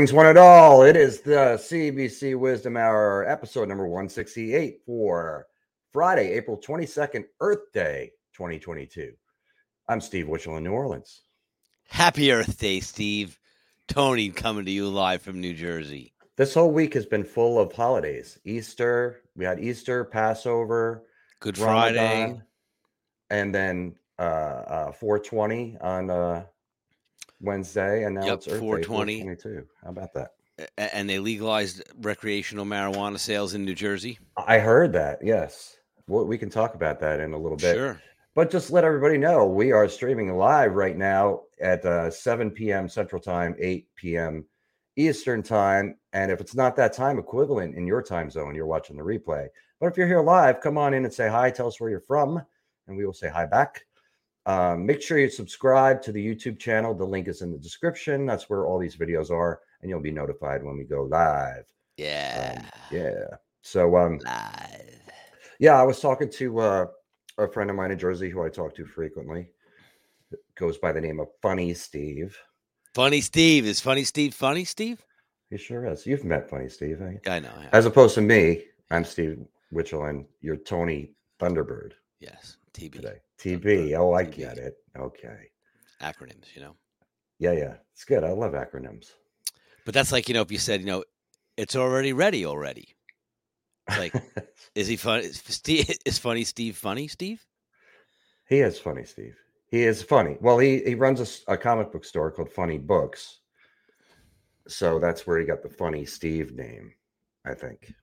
Greetings, one and all. It is the CBC Wizdumb Hour, episode number 168 for Friday, April 22nd, Earth Day 2022. I'm Steve Witchell in New Orleans. Happy Earth Day, Steve. Tony coming to you live from New Jersey. This whole week has been full of holidays. Easter, we had Easter, Passover, Good Friday. Ramadan, and then uh, uh 420 on uh Wednesday, and now Yep, it's Earth 420. Day 422. How about that? And they legalized recreational marijuana sales in New Jersey. I heard that. Yes, well, we can talk about that in a little bit. Sure. But just let everybody know we are streaming live right now at uh, 7 p.m. Central Time, 8 p.m. Eastern Time. And if it's not that time equivalent in your time zone, you're watching the replay. But if you're here live, come on in and say hi. Tell us where you're from, and we will say hi back. Um, make sure you subscribe to the YouTube channel. The link is in the description. That's where all these videos are, and you'll be notified when we go live. Yeah. Um, yeah. So, um, Live. yeah, I was talking to uh, a friend of mine in Jersey who I talk to frequently. Goes by the name of Funny Steve. Funny Steve. Is Funny Steve funny, Steve? He sure is. You've met Funny Steve? I know. I as opposed to me. I'm Steve Witchell, and you're Tony Thunderbird yes. TB. today. TB. Oh, I get it. Okay. Acronyms, you know. Yeah, yeah. It's good. I love acronyms. But that's like, you know, if you said, you know, it's already ready already. Like, is he funny? Is, Steve, is Funny Steve funny, Steve? he is funny, Steve. He is funny. Well, he he runs a comic book store called Funny Books. So that's where he got the Funny Steve name, I think.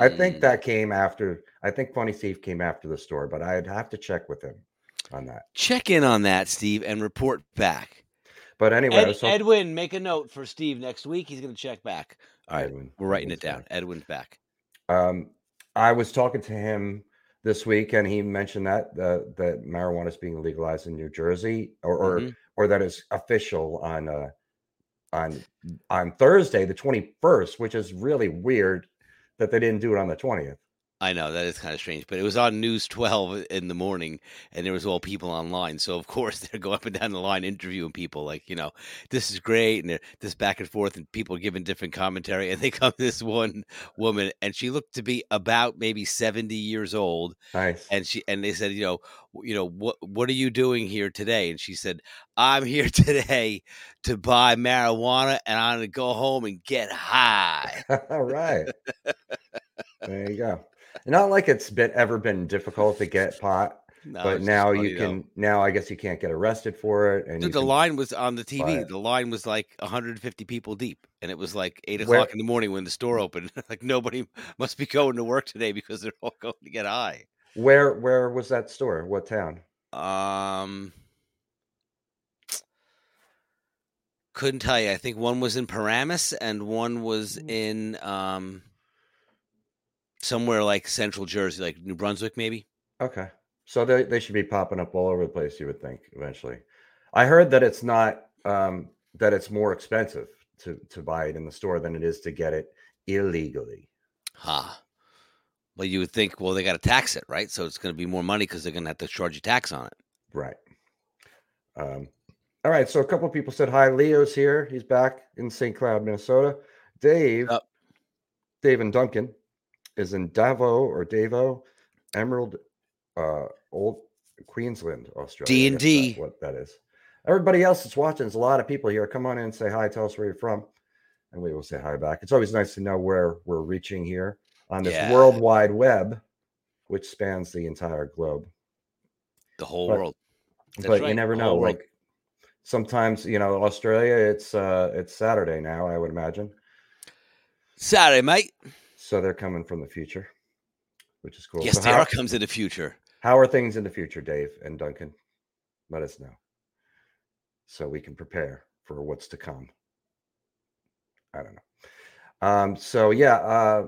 I think Mm. that came after. I think Funny Steve came after the store, but I'd have to check with him on that. Check in on that, Steve, and report back. But anyway, Ed, was talking- Edwin, make a note for Steve next week. He's going to check back. All right, Edwin, we're writing it down. back. Edwin's back. Um, I was talking to him this week, and he mentioned that uh, that marijuana is being legalized in New Jersey, or or, Mhm. or that is official on uh, on on Thursday, the twenty first, which is really weird that they didn't do it on the twentieth. I know that is kind of strange, but it was on News 12 in the morning, and there was all people online. So of course they're going up and down the line interviewing people, like you know, this is great, and they're this back and forth, and people giving different commentary. And they come to this one woman, and she looked to be about maybe 70 years old, Nice. and she and they said, you know, you know what what are you doing here today? And she said, I'm here today to buy marijuana, and I'm gonna go home and get high. All right. there you go. Not like it's been ever been difficult to get pot, No, but now you though. can. Now I guess you can't get arrested for it. And Dude, the can- line was on the TV. The line was like 150 people deep, and it was like eight Where- o'clock in the morning when the store opened. like nobody must be going to work today because they're all going to get high. Where where was that store? What town? Um, couldn't tell you. I think one was in Paramus and one was Mm. in um somewhere like Central Jersey, like New Brunswick, maybe. Okay. So they, they should be popping up all over the place, you would think, eventually. I heard that it's not um that it's more expensive to to buy it in the store than it is to get it illegally. Ha. Well, you would think, well, they got to tax it, right? So it's going to be more money because they're going to have to charge you tax on it. Right. Um all right, so a couple of people said hi. Leo's here. He's back in St. Cloud, Minnesota. Dave, Up. Dave and Duncan is in Davo or Davo, Emerald, uh, Old Queensland, Australia. D&D. What that is. Everybody else that's watching, there's a lot of people here. Come on in and say hi. Tell us where you're from, and we will say hi back. It's always nice to know where we're reaching here on this Yeah. worldwide web, which spans the entire globe. The whole But- world. That's but you never know. whole world. Like sometimes, you know, Australia, it's uh it's Saturday now, I would imagine. Saturday, mate. So they're coming from the future, which is cool. Yes, So they how, are comes in the future. how are things in the future, Dave and Duncan? Let us know. So we can prepare for what's to come. I don't know. Um, so yeah, uh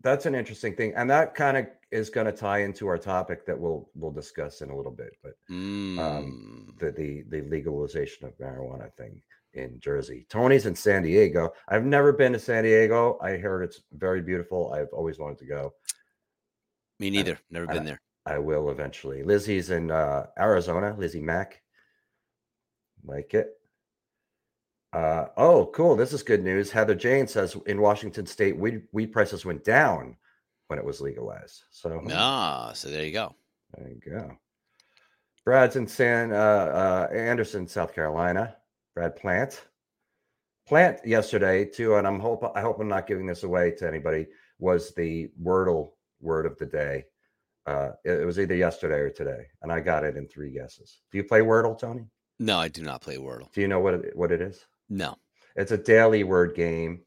that's an interesting thing. And that kind of is going to tie into our topic that we'll we'll discuss in a little bit. But Mm. the, the the legalization of marijuana thing in Jersey. Tony's in San Diego. I've never been to San Diego. I heard it's very beautiful. I've always wanted to go. Me neither. Never I- been there. I will eventually. Lizzie's in uh, Arizona. Lizzie Mack. Like it. Uh, oh, cool. This is good news. Heather Jane says in Washington State, weed, weed prices went down when it was legalized. So, Ah, so there you go. there you go. Brad's in San uh, uh, Anderson, South Carolina. Brad Plant. Plant yesterday too, and I'm hope I hope I'm not giving this away to anybody. Was the Wordle word of the day? Uh, it, it was either yesterday or today, and I got it in three guesses. Do you play Wordle, Tony? No, I do not play Wordle. Do you know what it, what it is? No. It's a daily word game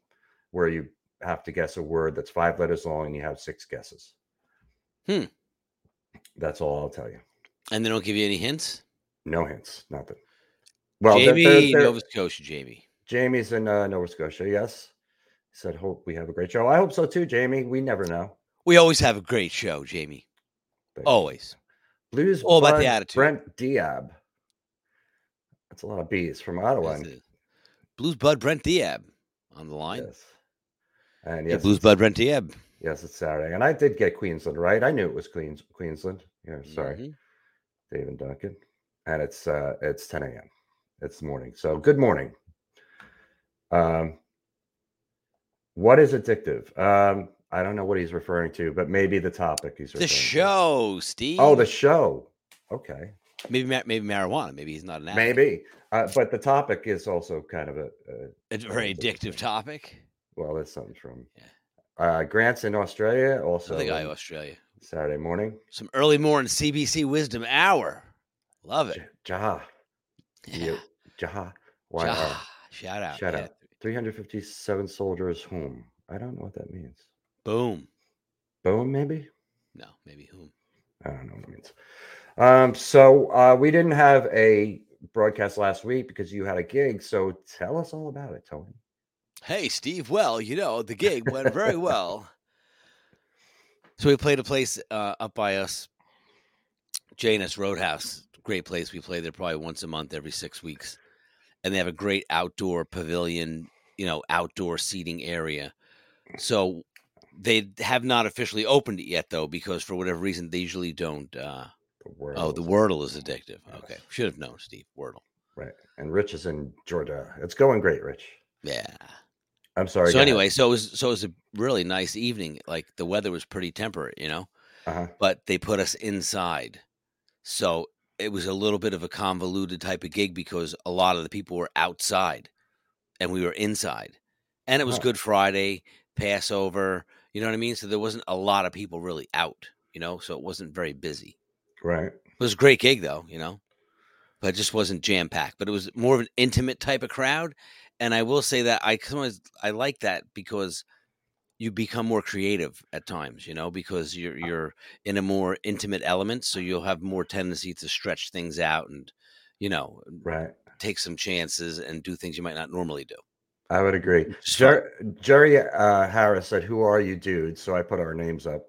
where you have to guess a word that's five letters long, and you have six guesses. Hmm. That's all I'll tell you. And they don't give you any hints? No hints, nothing. Well, Jamie, there- there- Nova Scotia, Jamie. Jamie's in uh, Nova Scotia. Yes, he said, "Hope we have a great show." I hope so too, Jamie. We never know. We always have a great show, Jamie. Thank you. Always. Blues. all about the attitude. Brent Diab. That's a lot of bees from Ottawa. Blues Bud Brent Diab on the line. Yes. And Yeah, yes, Blues Bud Brent Diab. yes, it's Saturday, and I did get Queensland right. I knew it was Queens, Queensland. Yeah, sorry, Mhm. Dave and Duncan. And it's uh it's 10 a.m. It's morning. So good morning. Um, what is addictive? Um, I don't know what he's referring to, but maybe the topic he's The referring to. show, Steve. Oh, the show. Okay, maybe maybe marijuana. Maybe he's not an addict. maybe. Uh, but the topic is also kind of a, a a very addictive topic. well, that's something from Yeah. uh, Grant's in Australia. Also, the guy Australia. Saturday morning. Some early morning CBC Wizdumb Hour. Love it. J- Jaha, Yeah. Jaha. Why? Ja- uh, Shout out. shout yeah. out. 357 soldiers whom? I don't know what that means. Boom. Boom, maybe? No, maybe whom. I don't know what it means. Um, so uh, we didn't have a broadcast last week because you had a gig. So tell us all about it, Tony. Hey, Steve. Well, you know, the gig went very well. So we played a place uh, up by us, Janus Roadhouse. Great place. We play there probably once a month, every six weeks. And they have a great outdoor pavilion, you know, outdoor seating area. So they have not officially opened it yet, though, because for whatever reason, they usually don't. Uh, The oh, the Wordle is addictive. Okay. Should have known, Steve. Wordle. Right. And Rich is in Georgia. It's going great, Rich. Yeah. I'm sorry. so ahead. anyway, so it was so it was a really nice evening. Like the weather was pretty temperate, you know, Uh-huh. but they put us inside, so it was a little bit of a convoluted type of gig because a lot of the people were outside, and we were inside, and it was. Good Friday, Passover, you know what I mean. So there wasn't a lot of people really out, you know, so it wasn't very busy. Right. It was a great gig though, you know, but it just wasn't jam packed. But it was more of an intimate type of crowd, and I will say that I sometimes I like that because you become more creative at times, you know, because you're you're in a more intimate element, so you'll have more tendency to stretch things out and you know Right. take some chances and do things you might not normally do. I would agree. Which is fun. Jer- Jerry uh, Harris said, "Who are you, dude?" So I put our names up.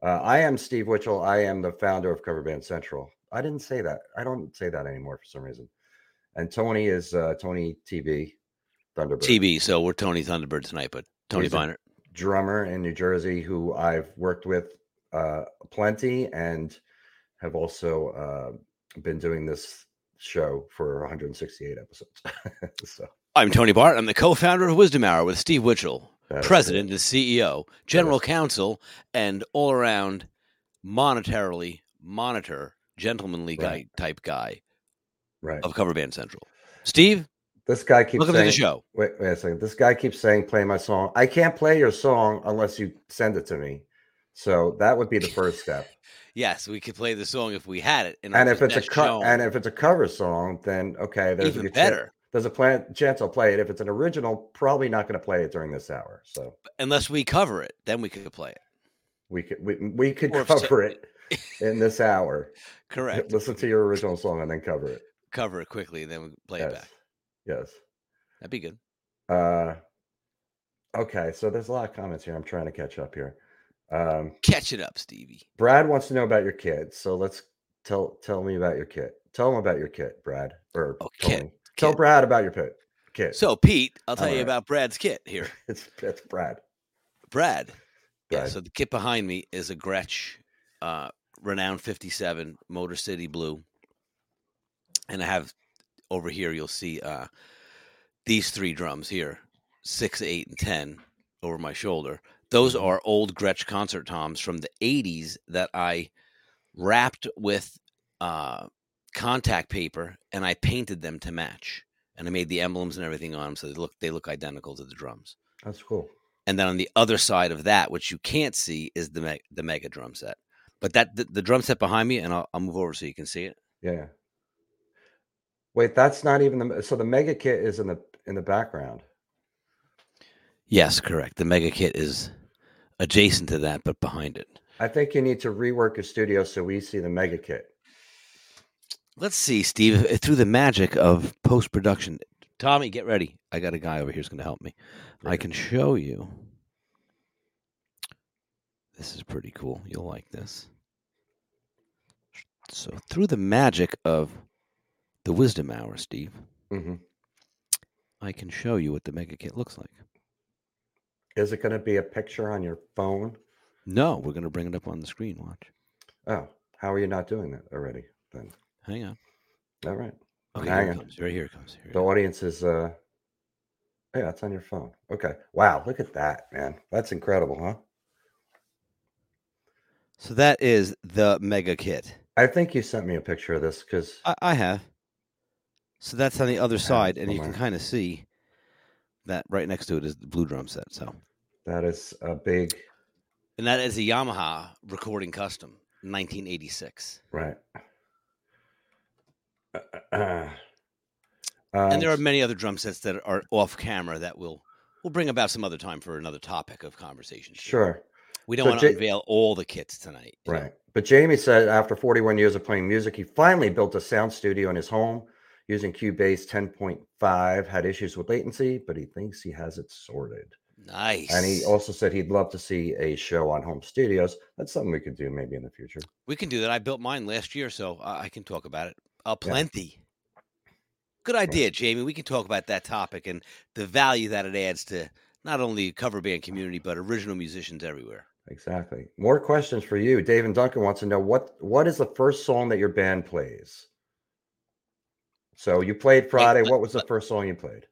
Uh, I am Steve Witchell. I am the founder of Cover Band Central. I didn't say that. I don't say that anymore for some reason. And Tony is uh, Tony TV Thunderbird TB, so we're Tony Thunderbird tonight, but Tony Viner. Drummer in New Jersey who I've worked with uh, plenty and have also uh, been doing this show for 168 episodes. so I'm Tony Bart. I'm the co-founder of Wizdumb Hour with Steve Witchell. president and CEO, general counsel, and all around monetarily monitor, gentlemanly guy type guy right? of Cover Band Central. Steve, This guy keeps welcome to saying, the show. Wait, wait a second. This guy keeps saying, "Play my song." I can't play your song unless you send it to me. So that would be the first step. Yes, we could play the song if we had it. and it if it's a co- and if it's a cover song, then okay, there's even a better, there's a plan- chance I'll play it. If it's an original, probably not going to play it during this hour. So unless we cover it, then we could play it. we could we, we could Or cover it in this hour. Correct. Listen to your original song and then cover it. cover it quickly, and then we play yes. it back. Yes. That'd be good. Uh, okay, so there's a lot of comments here. I'm trying to catch up here. Um, Catch it up, Stevie. Brad wants to know about your kid, so let's tell tell me about your kid. Tell him about your kid, Brad. Or Oh, kid. Tell. Brad about your pit. Kid. So, Pete, I'll tell All you right. about Brad's kit here. it's it's Brad. Brad. Yeah, so the kit behind me is a Gretsch uh, Renown 57 Motor City Blue. And I have over here, you'll see uh, these three drums here, six, eight, and ten, over my shoulder. Those Mhm. are old Gretsch concert toms from the '80s that I wrapped with uh, contact paper and I painted them to match. And I made the emblems and everything on them so they look they look identical to the drums. That's cool. And then on the other side of that, which you can't see, is the me- the mega drum set. But that the, the drum set behind me, and I'll, I'll move over so you can see it. Yeah. Wait, that's not even the so the mega kit is in the in the background. Yes, correct. The mega kit is adjacent to that, but behind it. I think you need to rework your studio so we see the mega kit. Let's see, Steve, through the magic of post production. Tommy, get ready. I got a guy over here who's going to help me. I can show you. This is pretty cool. You'll like this. So, through the magic of the Wizdumb hour, Steve, mm-hmm. I can show you what the mega kit looks like. Is it going to be a picture on your phone? No, we're going to bring it up on the screen. Watch. Oh, how are you not doing that already? Then Hang on. all right. Okay, Hang here it on. comes. Right here it comes. Here The audience is uh yeah, it's on your phone. Okay. Wow, look at that, man. That's incredible, huh? So that is the mega kit. I think you sent me a picture of this because I, I have. So that's on the other side, and you can kind of see that right next to it is the blue drum set. So, that is a big and that is a Yamaha recording custom, 1986. right. Uh, and there are many other drum sets that are off camera that will we'll bring about some other time for another topic of conversation. Sure, We don't So want to Ja- unveil all the kits tonight. you know. right. But Jamie said after 41 years of playing music, he finally built a sound studio in his home using Cubase 10.5. Had issues with latency, but he thinks he has it sorted. Nice. And he also said he'd love to see a show on home studios. That's something we could do maybe in the future. We can do that. I built mine last year, so I can talk about it. Uh, Yeah. plenty. Good idea, Jamie. We can talk about that topic and the value that it adds to not only cover band community but original musicians everywhere. Exactly. More questions for you. Dave and Duncan wants to know what what is the first song that your band plays? So you played Friday. What was the first song you played?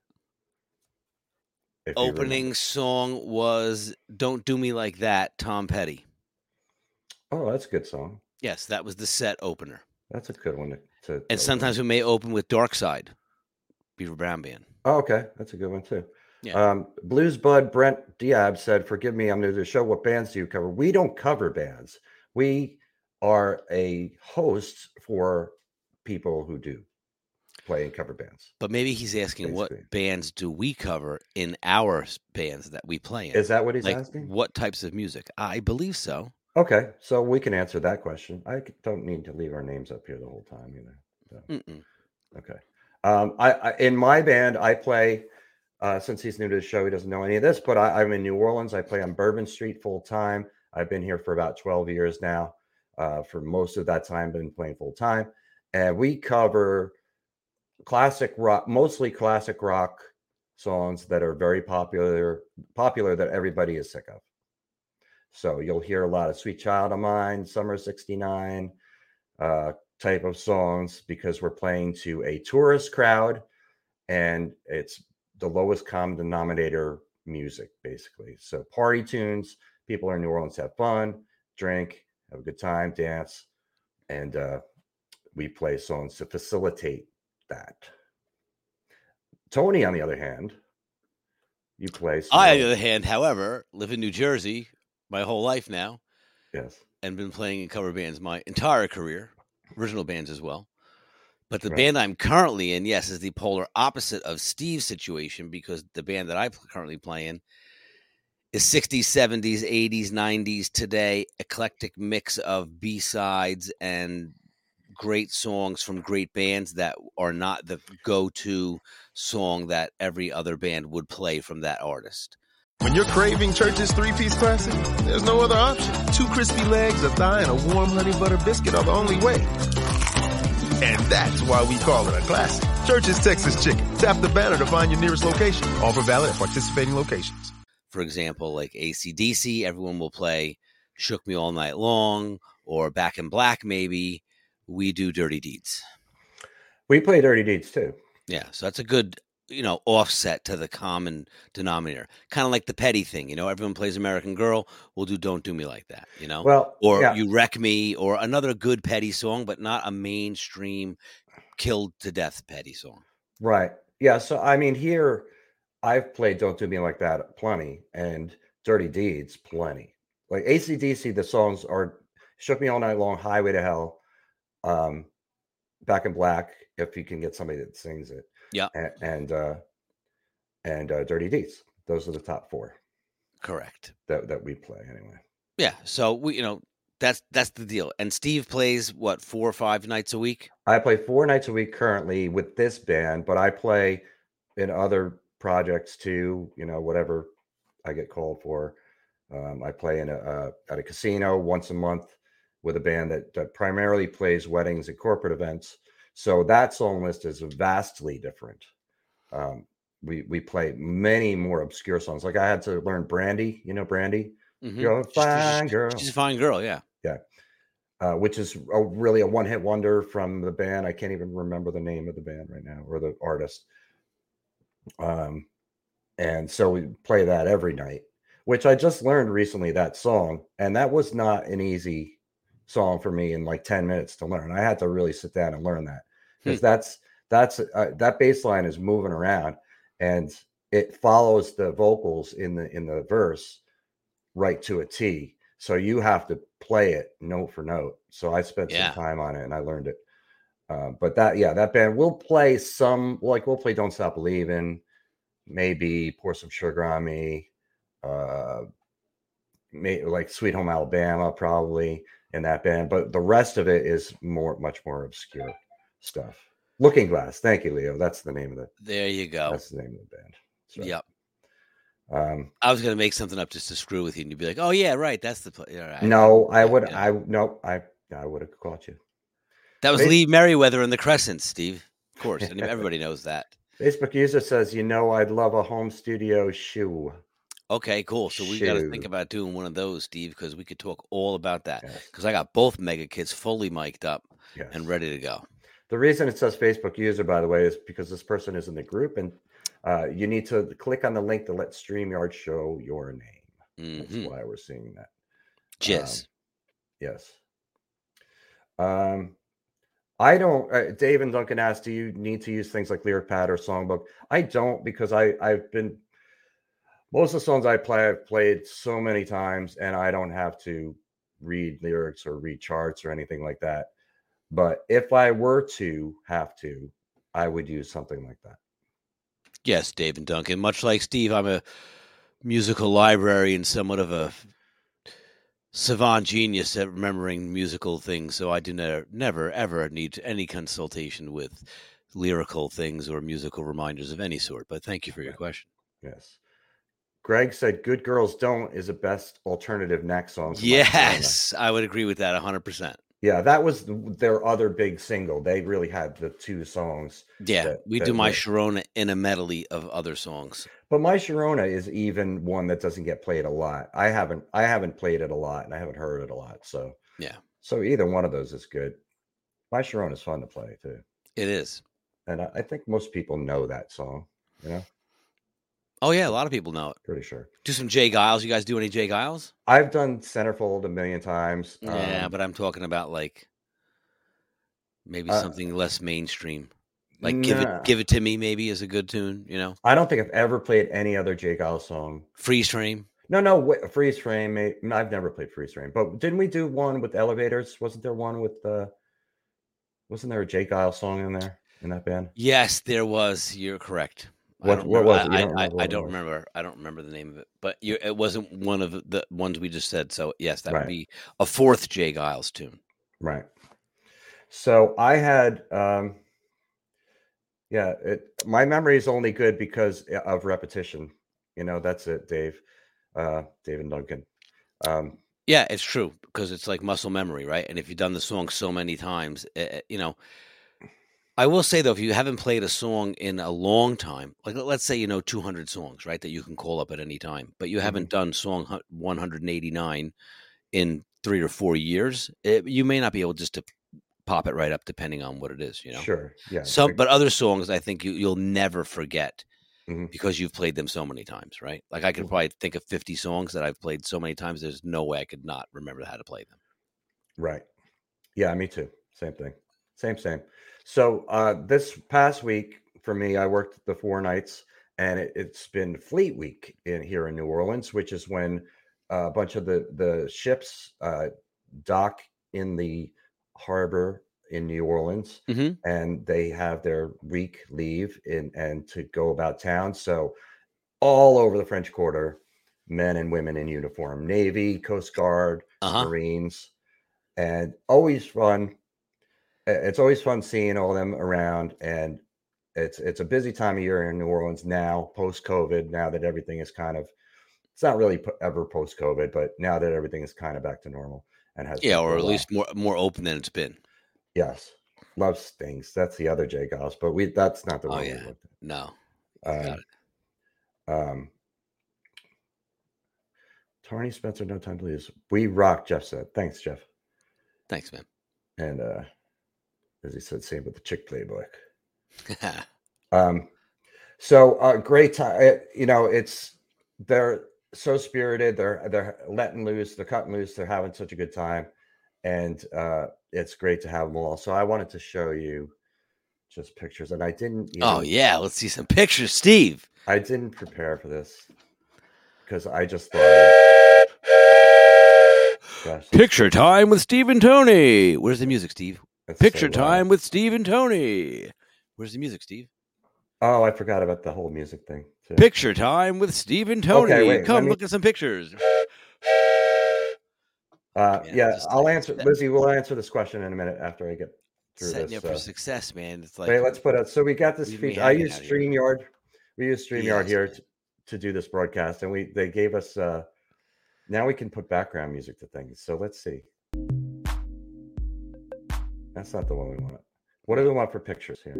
If you. Opening song was "Don't Do Me Like That," Tom Petty. Oh, that's a good song. Yes, that was the set opener. That's a good one to. to And open. sometimes we may open with "Dark Side," Beaver Brown Band. Oh, okay, that's a good one too. Yeah. Um, Blues Bud Brent Diab said, "Forgive me, I'm new to the show. What bands do you cover? We don't cover bands. We are a host for people who do play and cover bands. But maybe he's asking what bands do we cover in our bands that we play in? Is that what he's like asking? what types of music? I believe so. Okay, so we can answer that question. I don't need to leave our names up here the whole time either. Mm-mm. Okay. Um, I, I in my band, I play. Uh, since he's new to the show, he doesn't know any of this. But I, I'm in New Orleans. I play on Bourbon Street full time. I've been here for about 12 years now. Uh, for most of that time, been playing full time, and we cover classic rock, mostly classic rock songs that are very popular, popular that everybody is sick of. So you'll hear a lot of "Sweet Child of Mine," "Summer '69," uh, type of songs because we're playing to a tourist crowd and it's the lowest common denominator music basically so party tunes people are in new orleans have fun drink have a good time dance and uh, we play songs to facilitate that tony on the other hand you play I, on the other hand, however, live in New Jersey my whole life now yes and been playing in cover bands my entire career, original bands as well. But the Right. band I'm currently in, yes, is the polar opposite of Steve's situation because the band that I currently play in is 60s, 70s, 80s, 90s, today, eclectic mix of B sides and great songs from great bands that are not the go to song that every other band would play from that artist. When you're craving Church's three-piece classic, there's no other option. Two crispy legs, a thigh, and a warm honey butter biscuit are the only way. And that's why we call it a classic. Church's Texas Chicken. Tap the banner to find your nearest location. Offer valid at participating locations. for example, like ACDC, everyone will play Shook Me All Night Long or Back in Black, maybe. We do Dirty Deeds. we play dirty deeds too Yeah, so that's a good you know offset to the common denominator kind of like the petty thing you know everyone plays american girl we'll do don't do me like that you know Well, or yeah, you wreck me or another good petty song but not a mainstream killed to death petty song right. Yeah. So I mean, here I've played "Don't Do Me Like That" plenty, and "Dirty Deeds" plenty. Like ACDC, the songs are "Shook Me All Night Long," "Highway to Hell," um, "Back in Black." If you can get somebody that sings it, Yeah. and and uh, and uh, "Dirty Deeds." Those are the top four correct that that we play anyway. yeah so we you know that's that's the deal and steve plays what four or five nights a week I play four nights a week currently with this band, but I play in other projects too. You know, whatever I get called for. Um, I play in a uh, at a casino once a month with a band that, that primarily plays weddings and corporate events. So that song list is vastly different. Um, we we play many more obscure songs. Like I had to learn Brandy. You know Brandy. Mhm. You're a She's- she's- fine girl she's a fine girl yeah uh, which is a, really a one hit wonder from the band. I can't even remember the name of the band right now or the artist. Um, and so we play that every night, which I just learned recently that song, and that was not an easy song for me in like 10 minutes to learn. I had to really sit down and learn that because that's that's uh, that bass line is moving around and it follows the vocals in the in the verse right to a T. So you have to play it note for note. So I spent Yeah. some time on it and I learned it. Uh, but that, yeah, that band will play some, like we'll play "Don't Stop Believing," maybe "Pour Some Sugar on Me," uh, like "Sweet Home Alabama," probably in that band. But the rest of it is more, much more obscure stuff. Looking Glass, thank you, Leo. That's the name of the. there you go That's the name of the band. So, yep Um, i was gonna make something up just to screw with you and you'd be like oh yeah right that's the play all right. no, I would. yeah. I no, I I would have caught you. that was lee merriweather and the crescent steve of course and everybody knows that Facebook user says, "You know, I'd love a home studio shoe." Okay, cool. So we got to think about doing one of those, Steve, because we could talk all about that. Yes, Because I got both mega kids fully mic'd up yes. and ready to go. The reason it says Facebook user, by the way, is because this person is in the group, and uh, you need to click on the link to let Streamyard show your name. That's hmm why we're seeing that. Jizz. Yes. Um, I don't. Uh, Dave and Duncan asked, "Do you need to use things like Lyric Pad or Songbook?" I don't because I I've been most of the songs I play I've played so many times, and I don't have to read lyrics or read charts or anything like that. But if I were to have to, I would use something like that. yes, Dave and Duncan. Much like Steve, I'm a musical library and somewhat of a savant genius at remembering musical things. So I do never, never, ever need any consultation with lyrical things or musical reminders of any sort. But thank you for your question. Yes. Greg said, "Good Girls Don't" is the best alternative Knack song. for My Sharona." Yes, I would agree with that 100%. Yeah, that was their other big single. They really had the two songs. Yeah, that- we that do my Sharona in a medley of other songs. But my Sharona is even one that doesn't get played a lot. I haven't I haven't played it a lot and I haven't heard it a lot. So Yeah. So either one of those is good. My Sharona is fun to play too. It is. And I, I think most people know that song, you know, Oh yeah, a lot of people know it. pretty sure. Do some J. Geils. You guys do any J. Geils? I've done centerfold a million times. yeah, um, but I'm talking about like maybe Uh, something less mainstream. Like give it give it to me maybe is a good tune, you know. I don't think I've ever played any other J. Geils song. Freeze frame. No, no, wait, freeze frame. I've never played freeze frame, but didn't we do one with elevators? Wasn't there one with uh wasn't there a J. Geils song in there in that band? Yes, there was. You're correct. I What- don't what remember- was it? I, don't I, remember I don't remember. I don't remember the name of it. But you, it wasn't one of the ones we just said. So yes, that would be a fourth J. Geils tune. Right. So I had um yeah, it my memory is only good because uh, of repetition. You know, that's it, Dave. Uh Dave and Duncan. Um Yeah, it's true because it's like muscle memory, right? And if you've done the song so many times, eh, eh, you know. I will say though, if you haven't played a song in a long time, like let's say you know 200 songs, right, that you can call up at any time, but you haven't done song 189 in three or four years, eh, you may not be able just to pop it right up depending on what it is. You know, Sure. Yeah. some but other songs I think you, you'll never forget Mhm. because you've played them so many times, right? Like I could Mhm. probably think of fifty songs that I've played so many times. There's no way I could not remember how to play them. Right. Yeah, me too. Same thing. Same, same. So uh this past week for me, I worked the four nights and it, it's been Fleet Week in here in New Orleans, which is when uh, a bunch of the the ships uh dock in the harbor in New Orleans Mhm. and they have their week leave in and to go about town. So all over the French Quarter, men and women in uniform, Navy, Coast Guard, Uh-huh. Marines, and always fun. It's always fun seeing all them around, and it's it's a busy time of year in New Orleans now, post COVID. Now that everything is kind of, it's not really ever post COVID, but now that everything is kind of back to normal and has Yeah, or at least more more open than it's been. yes, love stings. That's the other jay Goss, but we that's not the Oh, one we yeah. No. Um, um, Tarny Spencer, no time to lose. We rock, Jeff said. Thanks, Jeff. thanks, man. And uh as he said, same with the chick playbook. Um, so uh, great time. You know, it's they're so spirited. They're they're letting loose. They're cutting loose. They're having such a good time, and uh, it's great to have them all. So I wanted to show you just pictures, and I didn't. oh yeah, let's see some pictures, Steve. I didn't prepare for this because I just thought. Gosh, Picture time with Steve and Tony. Where's the music, Steve? That's Picture time with Steve and Tony. Where's the music, Steve? Oh, I forgot about the whole music thing. Too. Picture time with Steve and Tony. Okay, wait, Come me- look at some pictures. Uh, Man, yeah, I'll like answer. Lizzie, we'll answer this question in a minute after I get through Setting this. you up for success, man. It's like Wait, let's put it. So we got this feature. I use here. StreamYard. We use StreamYard Yes, here to, to do this broadcast, and we they gave us. uh Now we can put background music to things. So let's see. That's not the one we want. What do we want for pictures here?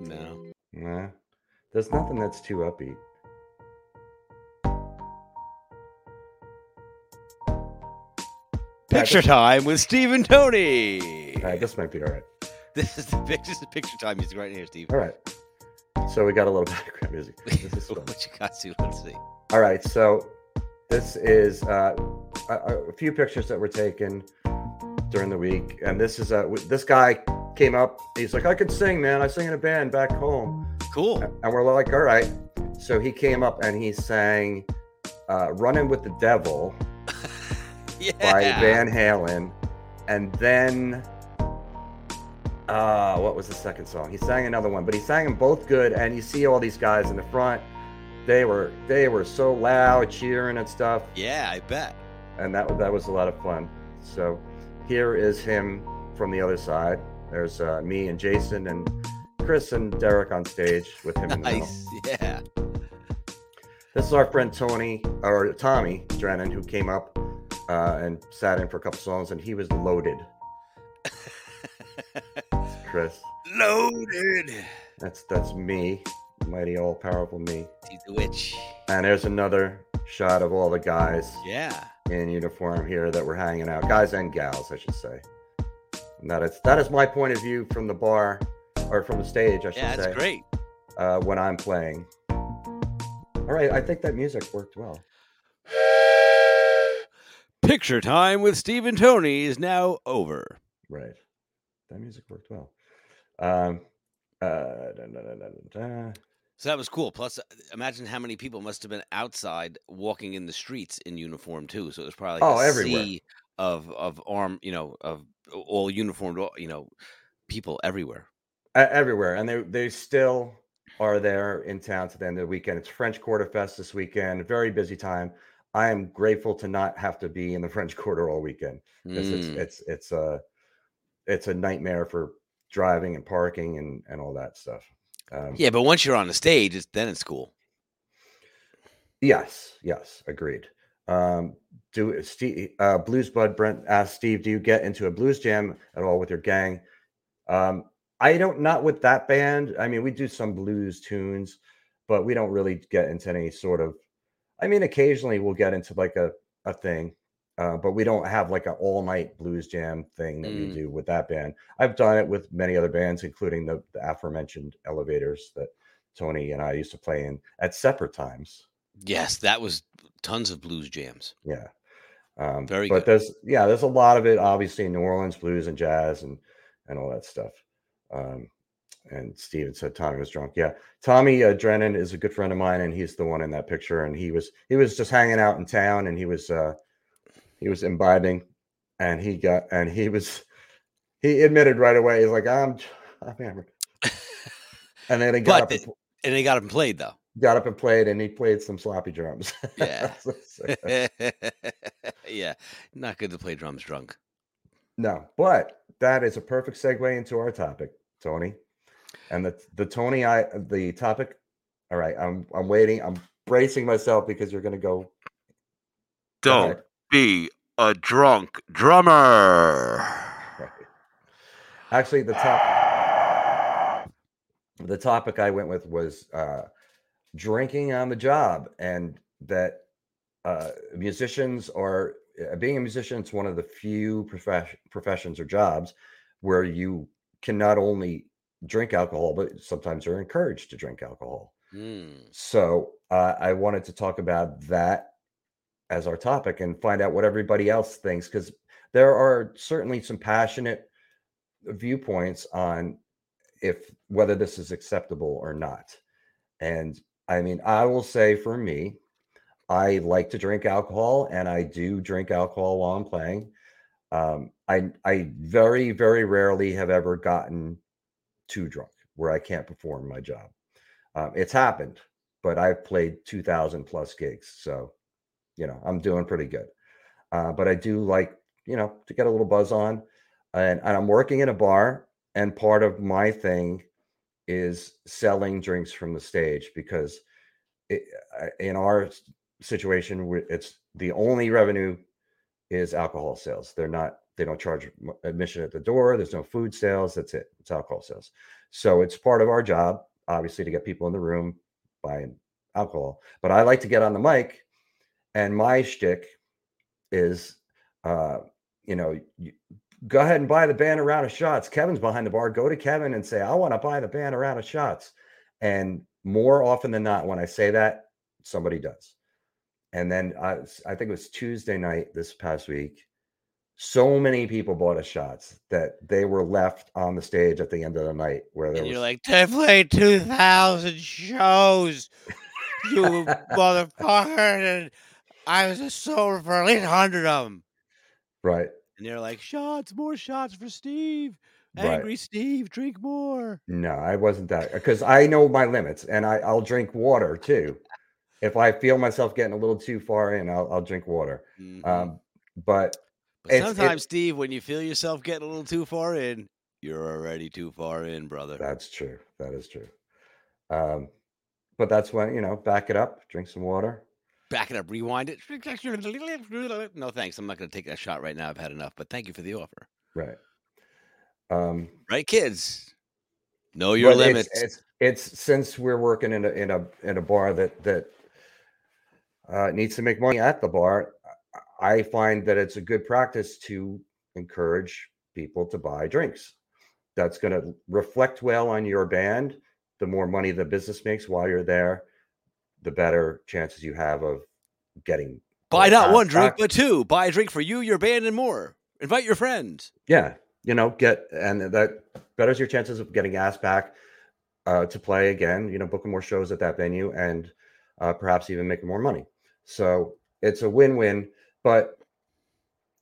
no. Nah, there's nothing that's too upbeat. Picture time with Steve and Tony. All right, this might be all right. This is the pic- this is picture time music right here, Steve. All right. So we got a little background music. This is fun. what you got to let's see. All right, so this is uh, a, a few pictures that were taken during the week, and this is a this guy came up. He's like, "I can sing, man. I sing in a band back home," Cool. and we're like, "All right." So he came up and he sang uh, "Running with the Devil" Yeah. by Van Halen, and then uh, what was the second song? He sang another one, but he sang them both good. And you see all these guys in the front; they were they were so loud, cheering and stuff. Yeah, I bet. And that that was a lot of fun. So here is him from the other side. There's uh, me and Jason and Chris and Derek on stage with him in the. Nice. Yeah. This is our friend Tony or Tommy Drennan who came up uh, and sat in for a couple songs, and he was loaded. Chris, Loaded. that's that's me, mighty all powerful me. He's the witch. And there's another shot of all the guys Yeah. In uniform here that we're hanging out, guys and gals, I should say. And that is that is my point of view from the bar or from the stage, I should Yeah, say, that's great. uh, when I'm playing. All right, I think that music worked well. Picture time with Steve and Tony is now over. Right, that music worked well. Um, uh, da, da, da. So that was cool. Plus, uh, imagine how many people must have been outside walking in the streets in uniform too. So it was probably like Oh, a everywhere. sea of of arm, you know, of all uniformed, you know, people everywhere. E- everywhere, and they they still are there in town to the end of the weekend. It's French Quarter Fest this weekend. Very busy time. I am grateful to not have to be in the French Quarter all weekend. 'cause it's Mm. it's it's a it's a nightmare for driving and parking and and all that stuff. Um, Yeah, but once you're on the stage, it's, then it's cool. Yes. Yes. Agreed. Um, do Steve uh, Blues Bud Brent asked Steve, do you get into a blues jam at all with your gang? Um, I don't. Not with that band. I mean, we do some blues tunes, but we don't really get into any sort of. I mean, occasionally we'll get into like a a thing, uh, but we don't have like an all night blues jam thing that we Mm. do with that band. I've done it with many other bands, including the, the aforementioned Elevators that Tony and I used to play in at separate times. Yes, that was tons of blues jams. Yeah. Um, Very but good. there's yeah, there's a lot of it obviously in New Orleans blues and jazz and and all that stuff. Um, and Steven said Tommy was drunk. Yeah, Tommy uh, Drennan is a good friend of mine, and he's the one in that picture. And he was he was just hanging out in town, and he was uh, he was imbibing, and he got and he was he admitted right away. He's like, I'm I'm hammered. And then he got But up, the- and, pl- And they got him played though. got up and played, and he played some sloppy drums. Yeah. So- so- yeah, not good to play drums drunk. No, but that is a perfect segue into our topic, Tony. And the the Tony I the topic. All right, I'm I'm waiting. I'm bracing myself because you're going to go. go Don't ahead. Be a drunk drummer. Actually, the top the topic I went with was uh, drinking on the job, and that uh, musicians are uh, being a musician. It's one of the few profession, professions or jobs where you can not only drink alcohol, but sometimes are encouraged to drink alcohol. Mm. So uh, I wanted to talk about that as our topic and find out what everybody else thinks because there are certainly some passionate viewpoints on if whether this is acceptable or not. And I mean, I will say for me, I like to drink alcohol and I do drink alcohol while I'm playing. Um, I I very very rarely have ever gotten too drunk where I can't perform my job. Um, it's happened, but I've played 2,000 plus gigs. So, you know, I'm doing pretty good. Uh, but I do like, you know, to get a little buzz on. And, and I'm working in a bar. And part of my thing is selling drinks from the stage because it, in our situation, it's the only revenue is alcohol sales. They're not, they don't charge admission at the door. There's no food sales. That's it. It's alcohol sales. So it's part of our job, obviously, to get people in the room buying alcohol. But I like to get on the mic, and my shtick is, uh, you know, you, go ahead and buy the band a round of shots. Kevin's behind the bar. Go to Kevin and say, I want to buy the band a round of shots. And more often than not, when I say that, somebody does. And then I, I think it was Tuesday night this past week. So many people bought us shots that they were left on the stage at the end of the night where there And was like, they played 2,000 shows, you motherfucker. And I was a sober for at least 100 of them. right, And they're like, shots, more shots for Steve. Right. Angry Steve, drink more. No, I wasn't that because I know my limits and I, I'll drink water too. If I feel myself getting a little too far in, I'll, I'll drink water. Mhm. Um, but but it's- it- sometimes, Steve, when you feel yourself getting a little too far in, you're already too far in, brother. that's true. That is true. Um, but that's when, you know, back it up, drink some water. Back it up, rewind it. No, thanks. I'm not going to take that shot right now. I've had enough, but thank you for the offer. Right. Um, Right, kids? Know your but it's- limits. It's, it's, since we're working in a, in a, in a bar that, that, uh, needs to make money at the bar. I find that it's a good practice to encourage people to buy drinks. That's going to reflect well on your band. The more money the business makes while you're there, the better chances you have of getting. Buy not one drink, but two. Buy a drink for you, your band, and more. Invite your friends. Yeah, you know, get and that betters your chances of getting asked back uh, to play again. You know, booking more shows at that venue and uh, perhaps even making more money. So it's a win-win. But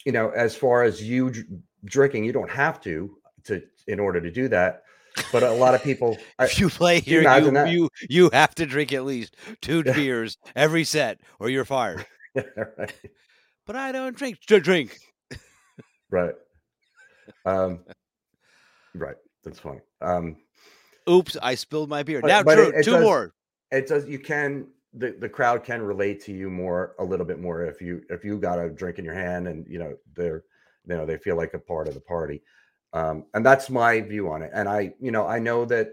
you know, as far as you dr- drinking, you don't have to to in order to do that. But a lot of people, I, If you play here, you, you you have to drink at least two beers every set, or you're fired. right, But I don't drink. Dr- Drink. right, um, right. That's funny. Um, Oops, I spilled my beer. But- now, but Drew, it- it two does- more. it does you can the, the crowd can relate to you more a little bit more if you if you got a drink in your hand and you know they're you know they feel like a part of the party um and that's my view on it and i you know i know that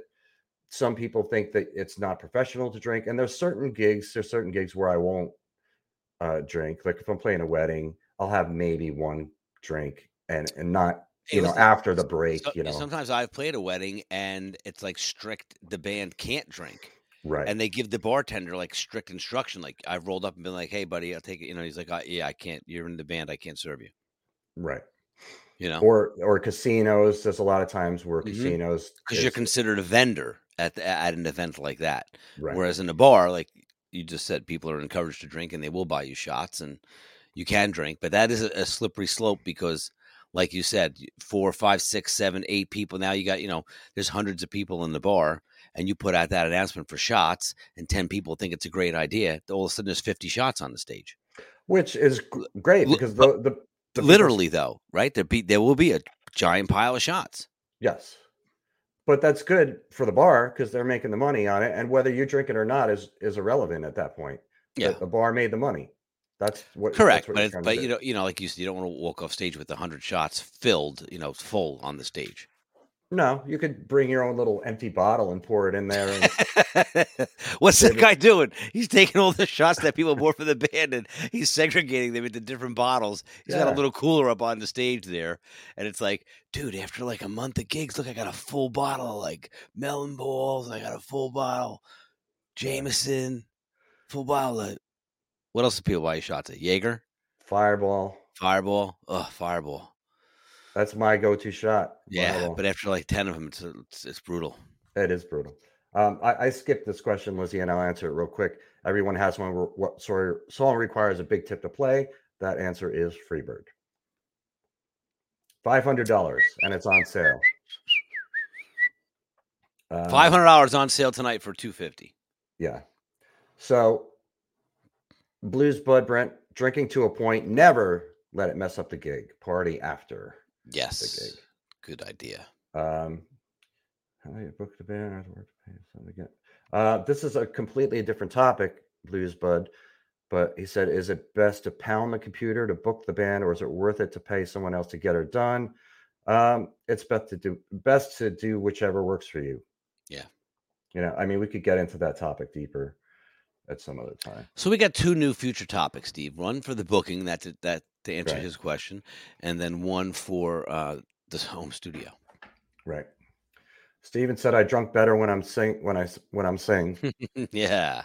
some people think that it's not professional to drink and there's certain gigs there's certain gigs where i won't uh drink like if i'm playing a wedding I'll have maybe one drink and and not you know after the break. So- you know, Sometimes I've played a wedding and it's like strict. The band can't drink, right? and they give the bartender like strict instruction. Like I've rolled up and been like, "Hey, buddy, I'll take it." You know, he's like, "I- "Yeah, I can't. You're in the band. I can't serve you." right. You know, Or or casinos. There's a lot of times where Mhm. casinos because you're considered a vendor at the, at an event like that. right. Whereas in a bar, like you just said, people are encouraged to drink and they will buy you shots and you can drink. But that is a, a slippery slope because, like you said, four, five, six, seven, eight people. Now you got, you know, there's hundreds of people in the bar and you put out that announcement for shots and 10 people think it's a great idea. All of a sudden there's 50 shots on the stage. which is great because the the, Literally, though, right? There, be, there will be a giant pile of shots. yes, but that's good for the bar because they're making the money on it, and whether you drink it or not is is irrelevant at that point. The- Yeah. the, bar made the money. That's what Correct, That's what but but you know, you know, like you said, you don't want to walk off stage with hundred shots filled, you know, full on the stage. No, you could bring your own little empty bottle and pour it in there. And, What's that guy doing? He's taking all the shots that people bought for the band and he's segregating them into different bottles. He's got a little cooler up on the stage there, and it's like, dude, after like a month of gigs, look, I got a full bottle of like melon balls. I got a full bottle Jameson, full bottle of what else do people buy you shots at? Jaeger, Fireball. Fireball, oh, Fireball. That's my go-to shot. Yeah, but after like ten of them, it's it's, it's brutal. It is brutal. Um, I, I skipped this question, Lizzie, and I'll answer it real quick. Everyone has one. What sort of song requires a big tip to play? That answer is Freebird. Five hundred dollars, and it's on sale. Um, Five hundred dollars on sale tonight for two fifty. Yeah. So, Blues Bud Brent drinking to a point. Never let it mess up the gig. Party after. Yes, good idea. Um, how do you book the band afterward? Pay something again. Uh, this is a completely different topic, Blues Bud. But he said, "Is it best to pound the computer to book the band, or is it worth it to pay someone else to get it done?" Um, it's best to do best to do whichever works for you. Yeah. You know, I mean, we could get into that topic deeper at some other time. So we got two new future topics, Steve. One for the booking, that to, that to answer Right. his question, and then one for uh, the home studio. Right. Steven said, "I drunk better when I'm sing I when I'm sing." yeah,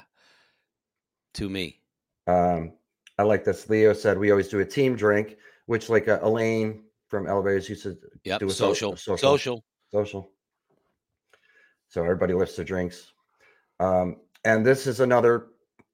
to me. Um, I like this. Leo said we always do a team drink, which like uh, Elaine from Elevators used to Yep, do a social, social, social. social. So everybody lifts their drinks. Um, and this is another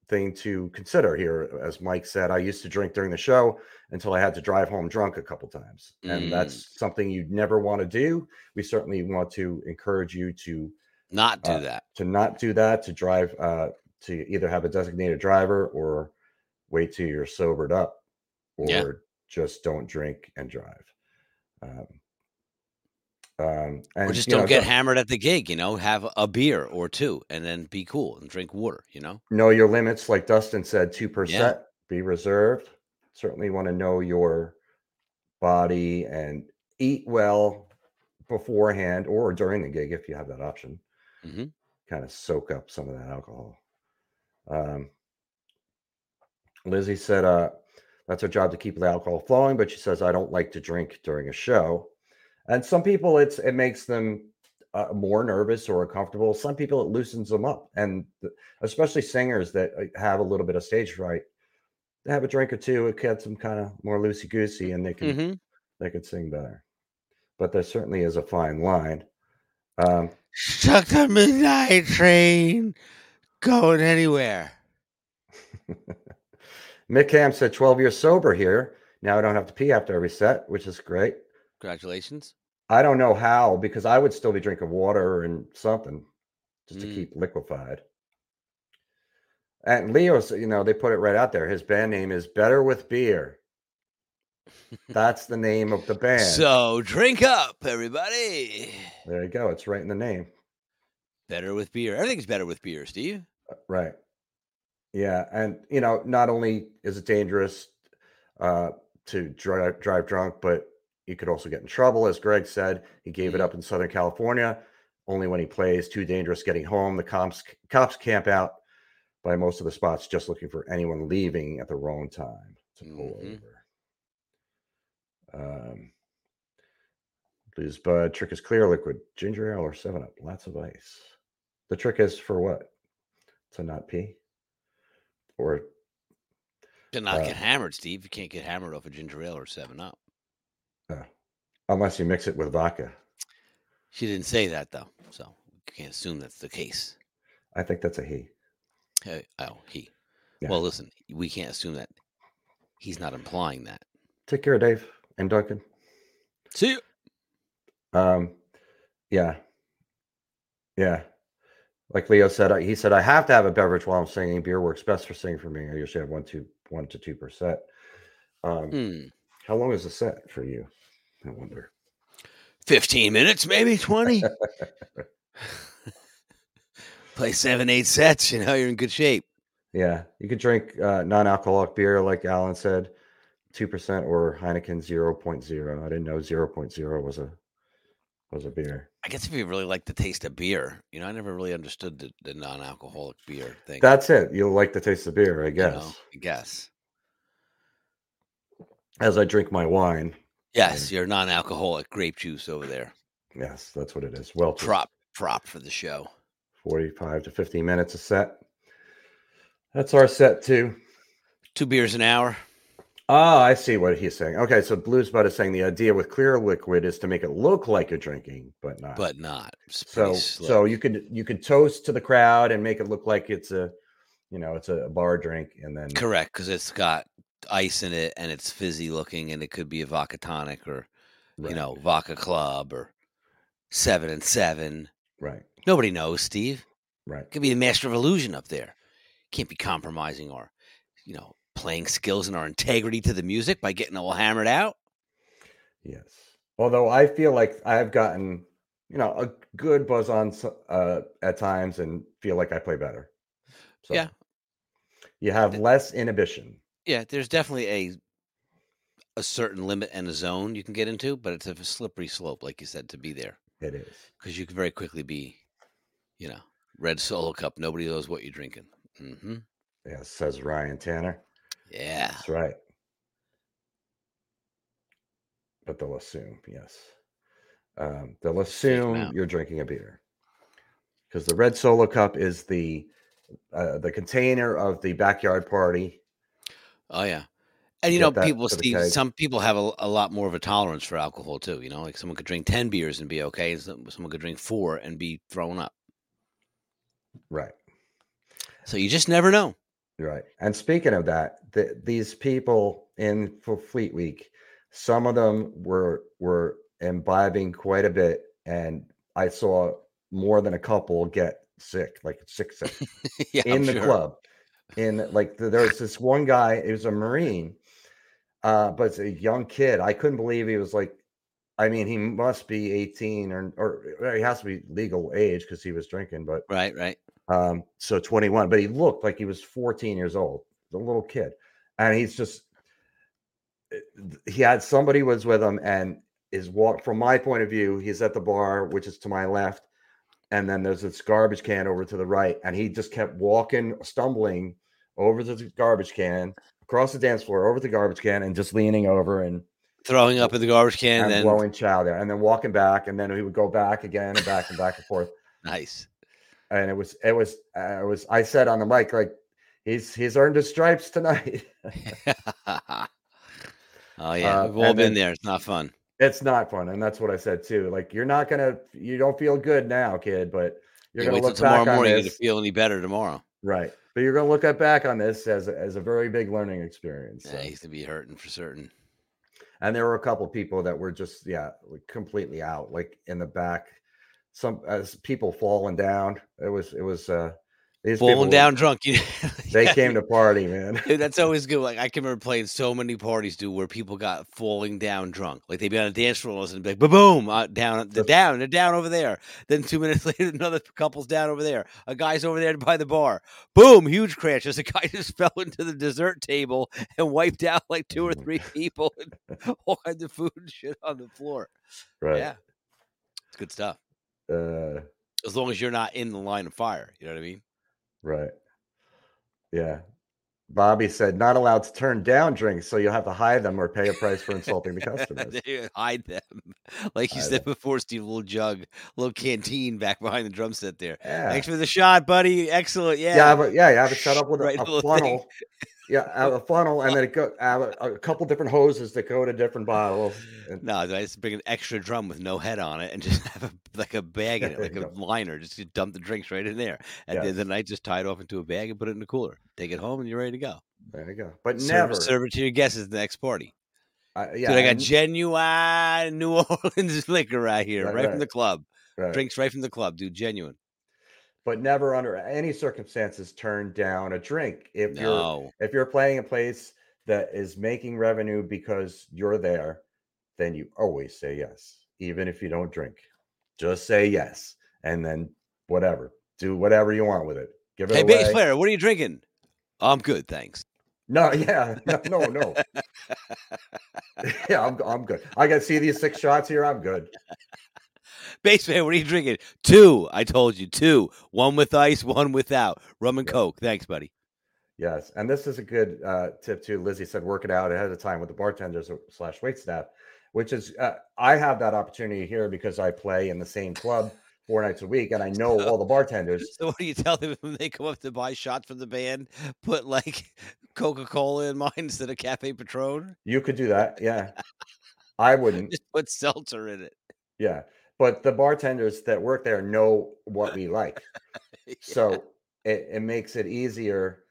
thing to consider here. As Mike said, I used to drink during the show until I had to drive home drunk a couple times. Mm. And that's something you'd never want to do. We certainly want to encourage you to Not do Uh, that. to not do that, to drive uh to either have a designated driver or wait till you're sobered up or Yeah. just don't drink and drive. Um, um and Or just don't know, get so- hammered at the gig. You know, have a beer or two, and then be cool and drink water. You know. know your limits like dustin said 2% be reserved certainly want to know your body and eat well beforehand or during the gig if you have that option Mhm. kind of soak up some of that alcohol um, lizzie said uh, that's her job to keep the alcohol flowing but she says i don't like to drink during a show and some people it's it makes them uh, more nervous or uncomfortable. Some people it loosens them up. And especially singers that uh, have a little bit of stage fright they have a drink or two it gets them kind of more loosey goosey and they can hmm they can sing better. But there certainly is a fine line. Um, Stuck the midnight train, going anywhere. mick ham said 12 years sober here. Now i don't have to pee after every set which is great Congratulations. i don't know how because i would still be drinking water and something just to Mm. keep liquefied and leo's you know they put it right out there his band name is better with beer that's the name of the band So drink up, everybody. there you go it's right in the name Better with beer. Everything's better with beer, Steve. Right. Yeah, and you know, not only is it dangerous uh, to drive drive drunk, but you could also get in trouble. As Greg said, he gave it Mhm. up in Southern California. Only when he plays, too dangerous getting home. The cops cops camp out by most of the spots, just looking for anyone leaving at the wrong time to pull Mhm. over. Um, Blues Bud trick is clear liquid, ginger ale or seven up, lots of ice. The trick is for what? To not pee, or To not Uh, get hammered, Steve. You can't get hammered off a ginger ale or Seven Up. Uh, unless you mix it with vodka. She didn't say that though, so you can't assume that's the case. I think that's a he. Hey, oh, he. Yeah. Well, listen, we can't assume that. He's not implying that. Take care, Dave and Duncan. See you. Um, yeah, yeah. Like Leo said, he said I have to have a beverage while I'm singing. Beer works best for singing for me. I usually have one, two, one to two percent. Um, Hmm. How long is the set for you? I wonder. 15 minutes, maybe 20. Play seven, eight sets, you know, you're in good shape. Yeah, you could drink uh, non-alcoholic beer, like Alan said, two percent, or Heineken 0.0. I didn't know 0.0 was a was a beer. I guess if you really like the taste of beer, you know, I never really understood the, the non alcoholic beer thing. That's it. You'll like the taste of beer, I you guess. know, I guess. As I drink my wine, Yes, your non alcoholic grape juice over there. yes, that's what it is. Well, Prop, prop for the show. 45 to 50 minutes a set. That's our set too. Two beers an hour. Oh, I see what he's saying. Okay, so Blues Bud is saying the idea with clear liquid is to make it look like you're drinking, but not. but not. So pretty so you could you could toast to the crowd and make it look like it's a you know it's a bar drink and then correct because it's got ice in it and it's fizzy looking, and it could be a vodka tonic or right, you know vodka club or seven and seven. right Nobody knows, Steve. right Could be the master of illusion up there. Can't be compromising our, you know, playing skills and our integrity to the music by getting all hammered out. yes although i feel like i've gotten you know a good buzz on uh at times and feel like i play better so Yeah. you have less inhibition Yeah, there's definitely a a certain limit and a zone you can get into, but it's a slippery slope, like you said, to be there it is because you can very quickly be, you know, red solo cup. Nobody knows what you're drinking. Mm-hmm. yes says ryan tanner Yeah, That's right. But they'll assume, yes. Um, they'll assume you're drinking a beer because the red solo cup is the uh, the container of the backyard party. Oh yeah. And you know, people, Steve. Some people have a, a lot more of a tolerance for alcohol too. You know, like someone could drink ten beers and be okay, and some- someone could drink four and be thrown up. Right, So you just never know. right. And speaking of that, the, these people in for Fleet Week, some of them were were imbibing quite a bit, and I saw more than a couple get sick, like sick, sick. yeah, in I'm the sure. club. In like there was this one guy, it was a Marine, uh, but it's a young kid. I couldn't believe he was like, I mean, he must be 18 or or he has to be legal age because he was drinking, but Right, right. um, so 21, but he looked like he was 14 years old, a little kid. And he's just eh, he had somebody was with him and is walk from my point of view, he's at the bar, which is to my left, and then there's this garbage can over to the right, and he just kept walking, stumbling over the garbage can, across the dance floor, over the garbage can, and just leaning over and Throwing up in the garbage can, and then blowing chow there, and then walking back, and then he would go back again and back and back and forth nice. and it was it was uh, it was I said on the mic like he's he's earned his stripes tonight. oh yeah, Uh, we've all been then- there. It's not fun. it's not fun, and that's what I said too. Like you're not gonna you don't feel good now, kid, but you're You gonna look tomorrow on morning. This gonna feel any better tomorrow. Right. But you're gonna look at back on this as a, as a very big learning experience. Yeah, so. I used to be hurting for certain. And there were a couple people that were just yeah like, completely out, like in the back. Some as people falling down. It was it was uh these people Falling were- down drunk. They Yeah, came to party, man. Dude, that's always good. Like I can remember playing so many parties, dude, where people got falling down drunk. Like they'd be on a dance floor and be like, boom, uh, down, they're down, they're down over there. Then two minutes later, another couple's down over there. A guy's over there by the bar. Boom, huge crash. As a guy just fell into the dessert table and wiped out like two or Mm. three people and all kinds of food and shit on the floor. Right. Yeah, it's good stuff. Uh As long as you're not in the line of fire, you know what I mean? Right. Yeah. Bobby said not allowed to turn down drinks, so you'll have to hide them or pay a price for insulting the customers. hide them, like you Hide said them. before, Steve. Little jug, little canteen back behind the drum set there. Yeah, Thanks for the shot, buddy. Excellent. Yeah. yeah, but yeah, you have to set up with a, Right a thing. funnel. Yeah, a funnel, and then it go have a, a couple different hoses that go to different bottles. And, No, I just bring an extra drum with no head on it and just have a, like a bag in it, like a liner. Just dump the drinks right in there. and the end of Yes. the night, just tie it off into a bag and put it in the cooler. Take it home and you're ready to go. there you go. But Serve, never, serve it to your guests at the next party. I, yeah, Dude, I got and- genuine New Orleans liquor right here, Right, right, from the club. right. Drinks right from the club, dude. Genuine. But never under any circumstances turn down a drink. If you're if you're playing a place that is making revenue because you're there then you always say yes even if you don't drink. Just say yes and then whatever do whatever you want with it. Give it Hey, away. Bass player, what are you drinking? I'm good, thanks. no yeah no no no. Yeah I'm, I'm good. I got see these six shots here i'm good Player, what are you drinking? Two. I told you, two. One with ice, one without. Rum and Yeah. Coke. Thanks, buddy. Yes, and this is a good uh, tip too. Lizzie said, work it out ahead of time with the bartenders slash wait staff, which is uh, I have that opportunity here because I play in the same club four nights a week, and I know all the bartenders. So what do you tell them when they come up to buy shots from the band? Put like Coca Cola in mine instead of Cafe Patron. You could do that, yeah. I wouldn't, Just put seltzer in it. yeah. But the bartenders that work there know what we like, so it, it makes it easier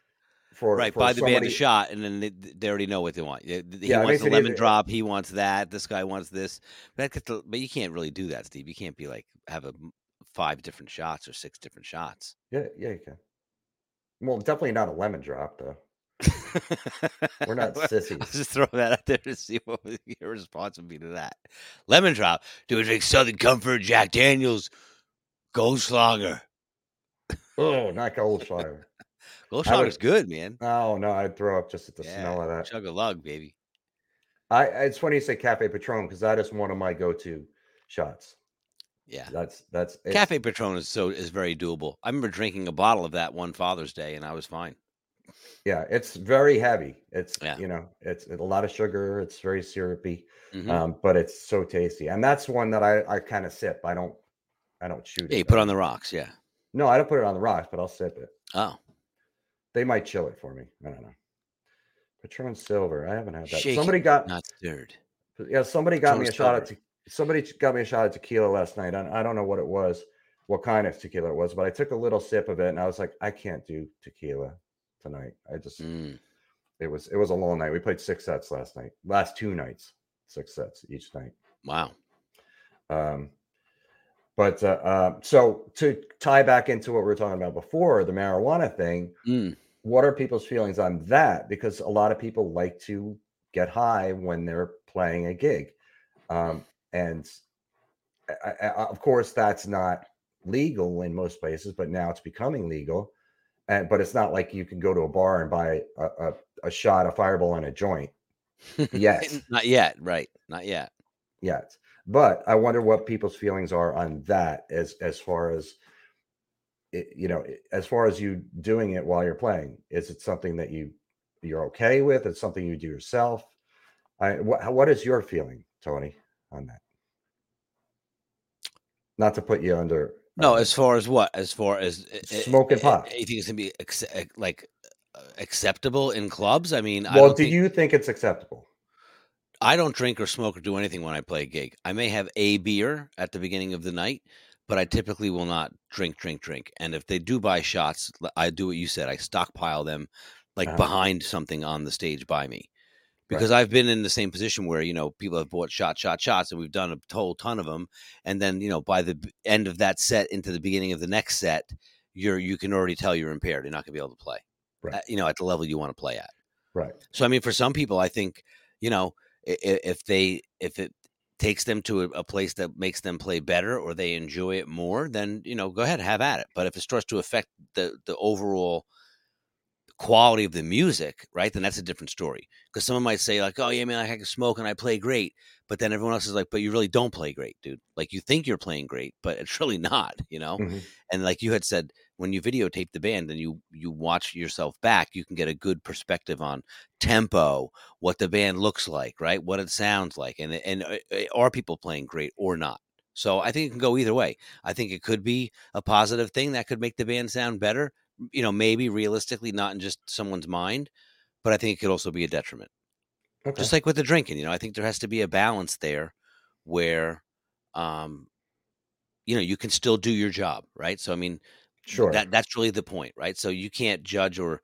for right, for buy the band a shot, and then they, they already know what they want. He Yeah, wants the lemon easy- drop. He wants that. This guy wants this. But, that gets the- but you can't really do that, Steve. You can't be like have a five different shots or six different shots. Yeah, yeah, you can. Well, definitely not a lemon drop though. We're not I'll sissies. just throw that out there to see what your response would be to that. Lemon drop. Do we drink Southern Comfort, Jack Daniels, Goldschlager? Oh, not Goldschlager. Goldschlager's good, man. Oh no, I'd throw up just at the Yeah, smell of that. Chug a lug, baby. I it's funny you say Cafe Patron because that is one of my go-to shots. Yeah. That's that's Cafe Patron is so is very doable. I remember drinking a bottle of that one Father's Day, and I was fine. Yeah, it's very heavy. It's Yeah. you know, it's a lot of sugar. It's very syrupy, Mhm. um, but it's so tasty. And that's one that I I kind of sip. I don't I don't shoot yeah, it. you put on the rocks. Yeah. No, I don't put it on the rocks, but I'll sip it. Oh, They might chill it for me. I don't know. Patron Silver. I haven't had that. Somebody got not stirred. Yeah, somebody got me a shot of te- somebody got me a shot of tequila last night. I, I don't know what it was, what kind of tequila it was, but I took a little sip of it and I was like, I can't do tequila tonight. I just Mm. it was it was a long night. We played six sets last night, last two nights, six sets each night. Wow. Um, but uh, uh, so to tie back into what we were talking about before, the marijuana thing, Mm. what are people's feelings on that? Because a lot of people like to get high when they're playing a gig. Um, and I, I, of course, that's not legal in most places, but now it's becoming legal. And but it's not like you can go to a bar and buy a, a, a shot, a fireball, and a joint Yes. not yet. Right. Not yet. yet. But I wonder what people's feelings are on that as as far as it, you know, eh, as far as you doing it while you're playing. Is it something that you you're okay with? It's something you do yourself. I what what is your feeling, Tony, on that? Not to put you under No, as far as what? As far as Smoking pot. You think it's gonna be uh, like uh, acceptable in clubs? I mean, I well, don't do think, you think it's acceptable? I don't drink or smoke or do anything when I play a gig. I may have a beer at the beginning of the night, but I typically will not drink, drink, drink. And if they do buy shots, I do what you said. I stockpile them like Uh-huh. behind something on the stage by me. Because I've been in the same position where, you know, people have bought shot, shot, shots, and we've done a whole ton of them. And then, you know, by the end of that set into the beginning of the next set, you're you can already tell you're impaired. You're not gonna be able to play. Right. uh, you know, at the level you want to play at. Right. So I mean, for some people, I think you know i- i- if they if it takes them to a, a place that makes them play better or they enjoy it more, then you know go ahead have at it. But if it starts to affect the the overall quality of the music, right? Then that's a different story. Because someone might say like, "Oh yeah, man, I can smoke and I play great," but then everyone else is like, "But you really don't play great, dude. Like you think you're playing great, but it's really not." You know. Mhm. And like you had said, when you videotape the band and you you watch yourself back, you can get a good perspective on tempo, what the band looks like, right? What it sounds like, and and uh, uh, are people playing great or not? So I think it can go either way. I think it could be a positive thing that could make the band sound better. You know, maybe realistically, not in just someone's mind, but I think it could also be a detriment. Okay. Just like with the drinking, you know, I think there has to be a balance there where, um, you know, you can still do your job, right? So I mean, sure. that that's really the point, right? So you can't judge or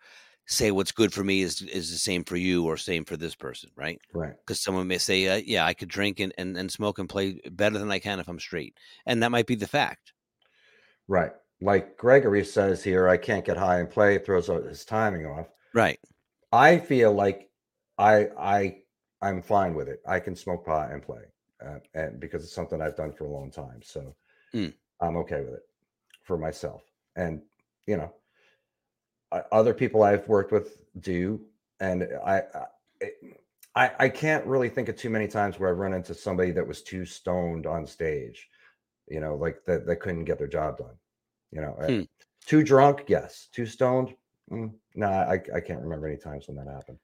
say what's good for me is is the same for you or same for this person, right? right. Because someone may say, uh, "Yeah, I could drink and, and and smoke and play better than I can if I'm straight," and that might be the fact. Right. Like Gregory says here, I can't get high and play, throws his timing off. Right. I feel like I I I'm fine with it. I can smoke pot and play, uh, and because it's something I've done for a long time, so Mm. I'm okay with it for myself. And you know, I, other people I've worked with do, and I I, it- I I can't really think of too many times where I've run into somebody that was too stoned on stage, you know, like that that couldn't get their job done. You know, uh, Hmm. too drunk, yes. Too stoned, mm, nah. I I can't remember any times when that happened.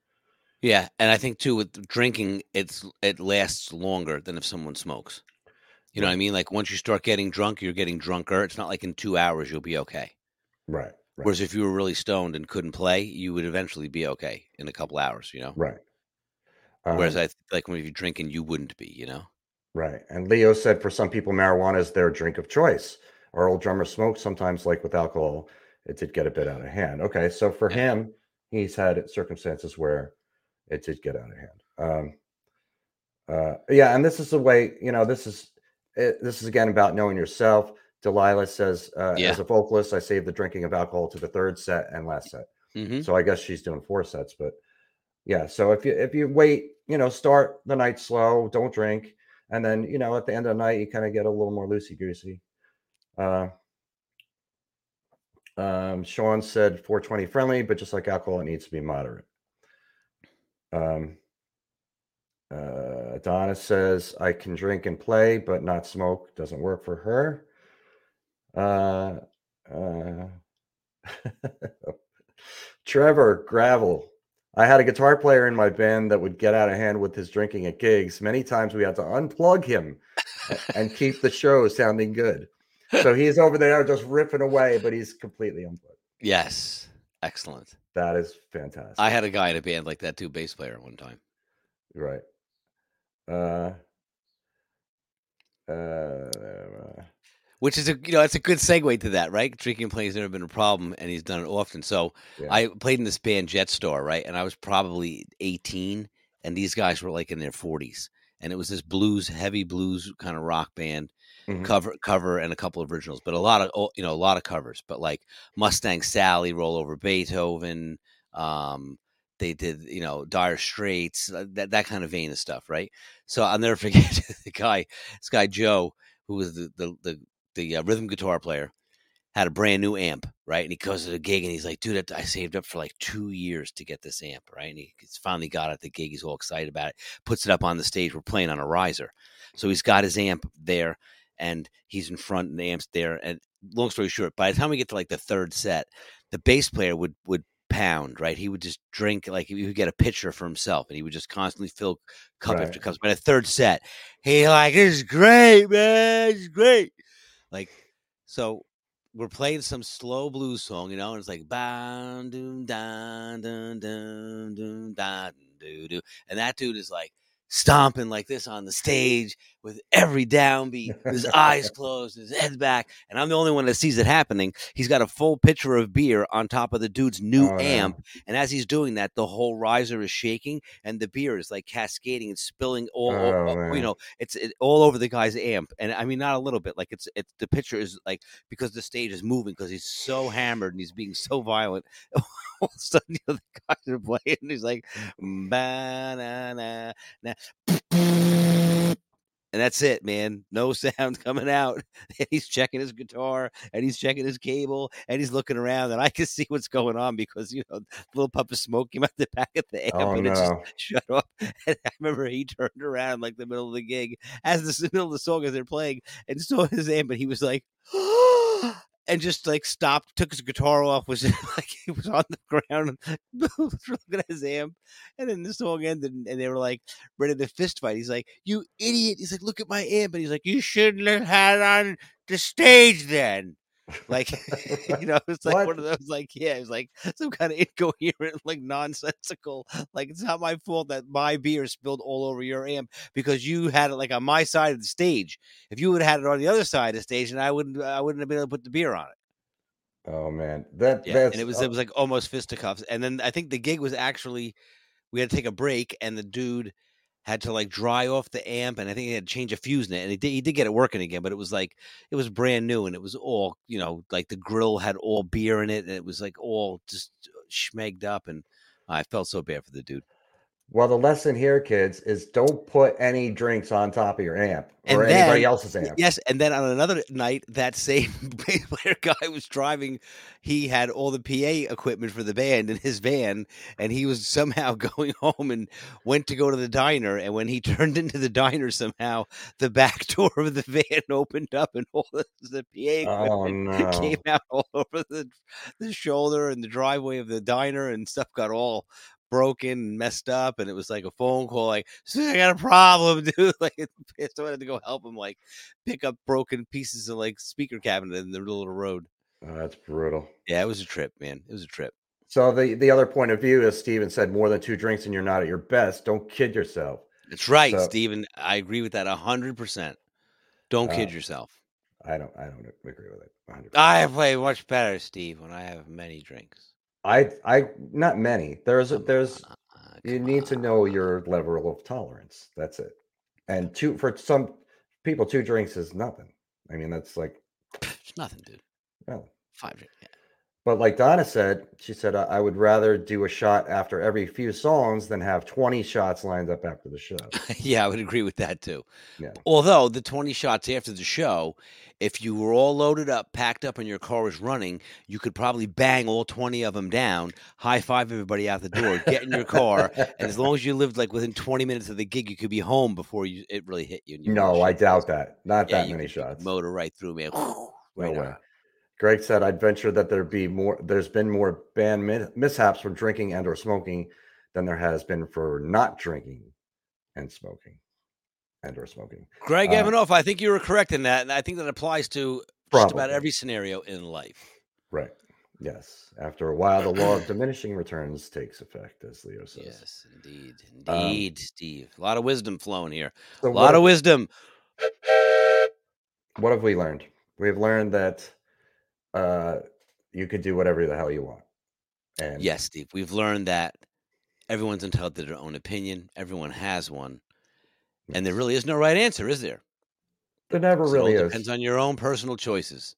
Yeah, and I think too with drinking, it's it lasts longer than if someone smokes. You know what I mean? Like once you start getting drunk, you're getting drunker. It's not like in two hours you'll be okay. Right. Right. Whereas if you were really stoned and couldn't play, you would eventually be okay in a couple hours. You know. Right. Whereas Um, I th- like when you're drinking, you wouldn't be. You know. right. And Leo said for some people, marijuana is their drink of choice. Our old drummer smoked sometimes, like with alcohol, it did get a bit out of hand. Okay. So for him, he's had circumstances where it did get out of hand. Um, uh, yeah. And this is the way, you know, this is, it, this is again about knowing yourself. Delilah says, uh, Yeah. as a vocalist, I saved the drinking of alcohol to the third set and last set. hmm So I guess she's doing four sets, but yeah. So if you if you wait, you know, start the night slow, don't drink, and then you know at the end of the night you kind of get a little more loosey goosey. Uh, um, Sean said 420 friendly, but just like alcohol, it needs to be moderate. Um, uh, Adonis says I can drink and play, but not smoke. Doesn't work for her. Uh, uh, Trevor Gravel. I had a guitar player in my band that would get out of hand with his drinking at gigs. Many times we had to unplug him and keep the show sounding good. So he's over there just ripping away, but he's completely unplugged. Yes. Excellent. That is fantastic. I had a guy in a band like that too, bass player one time. right. Uh, uh, Which is a you know it's a good segue to that, right? Drinking and playing has never been a problem, and he's done it often. So yeah. I played in this band jet Jetstar, right? And I was probably 18, and these guys were like in their 40s, and it was this blues, heavy blues kind of rock band, Mhm. cover cover and a couple of originals, but a lot of oh, you know a lot of covers, but like Mustang Sally, Roll Over Beethoven, um, they did you know Dire Straits, uh, that that kind of vein of stuff, right? So I'll never forget the guy, this guy Joe, who was the the the, the uh, rhythm guitar player had a brand new amp, right? And he goes to the gig and he's like, dude, I saved up for like two years to get this amp, right? And he finally got it the gig. He's all excited about it, puts it up on the stage. We're playing on a riser. So he's got his amp there and he's in front and the amp's there. And long story short, by the time we get to like the third set, the bass player would, would pound, right? He would just drink, like he would get a pitcher for himself and he would just constantly fill cup Right. after cup. By the third set, he like, this is great, man. It's great. Like, so we're playing some slow blues song, you know, and it's like bam doom dun dun dun dun dun doo doo, and that dude is like stomping like this on the stage with every downbeat, his eyes closed, his head back, and I'm the only one that sees it happening. He's got a full pitcher of beer on top of the dude's new Oh, amp, and as he's doing that, the whole riser is shaking, and the beer is like cascading and spilling all, Oh, all- you know, it's it, all over the guy's amp, and I mean not a little bit, like it's it's the pitcher is like because the stage is moving because he's so hammered and he's being so violent. All of a sudden, the guys are playing, and he's like, ba na na na. And that's it, man. No sound coming out. And he's checking his guitar and he's checking his cable and he's looking around and I can see what's going on because you know little puff of smoke came out the back of the amp Oh, and it just shut off. And I remember he turned around like the middle of the gig as the middle of the song as they're playing and saw his amp and he was like oh, and just like stopped, took his guitar off, was like he was on the ground, was looking at his amp, and then the song ended, and they were like ready to fist fight. He's like, "You idiot!" He's like, "Look at my amp," and he's like, "You shouldn't have had on the stage then." Like, you know, it's like What? one of those, like, yeah, it's like some kind of incoherent, like nonsensical. Like, it's not my fault that my beer spilled all over your amp because you had it like on my side of the stage. If you would have had it on the other side of the stage, and I wouldn't, I wouldn't have been able to put the beer on it. Oh man, that Yeah, that's and it was uh, it was like almost fisticuffs. And then I think the gig was actually we had to take a break, and the dude had to like dry off the amp, and I think he had to change a fuse in it, and he did he did get it working again, but it was like it was brand new, and it was all you know like the grill had all beer in it, and it was like all just schmegged up, and I felt so bad for the dude. Well. The lesson here, kids, is don't put any drinks on top of your amp or anybody else's amp. Yes, and then on another night, that same player guy was driving. He had all the PA equipment for the band in his van, and he was somehow going home and went to go to the diner. And when he turned into the diner, somehow the back door of the van opened up, and all the, the PA Oh no! came out all over the the shoulder and the driveway of the diner, and stuff got all broken and messed up. And it was like a phone call, like, I got a problem, dude." Like, I had to go help him, like, pick up broken pieces of like speaker cabinet in the middle of the road. Oh, that's brutal. Yeah, it was a trip, man. It was a trip. So the the other point of view, as Steven said, more than two drinks and you're not at your best. Don't kid yourself. That's right, So- Steven. I agree with that a hundred percent. Don't kid Uh, yourself. I don't I don't agree with it. 100%. I play much better, Steve, when I have many drinks. I I not many. There's a, there's uh, you need to know your level of tolerance. That's it. And two for some people, two drinks is nothing. I mean, that's like It's nothing, dude. well. Five drinks. Yeah. But like Donna said, she said I would rather do a shot after every few songs than have 20 shots lined up after the show. yeah, I would agree with that too. Yeah. Although the 20 shots after the show, if you were all loaded up, packed up, and your car was running, you could probably bang all 20 of them down, high five everybody out the door, get in your car, and as long as you lived like within 20 minutes of the gig, you could be home before you it really hit you. and you no, I doubt that. Not Yeah, that many shots. Motor right through. No Right way. on. Greg said, "I'd venture that there'd be more. There's been more band mi- mishaps from drinking and/or smoking than there has been for not drinking and smoking and/or smoking." Greg Uh, Evanoff, I think you were correct in that, and I think that applies to just about every scenario in life. Right. Yes. After a while, the law of diminishing returns takes effect, as Leo says. Yes, indeed, Um, indeed, Steve. A lot of wisdom flowing here. So A lot of wisdom. what have we learned? We've learned that uh, you could do whatever the hell you want. And Yes, Steve. We've learned that everyone's entitled to their own opinion. Everyone has one, and there really is no right answer, is there? there never 'Cause really it is. depends on your own personal choices,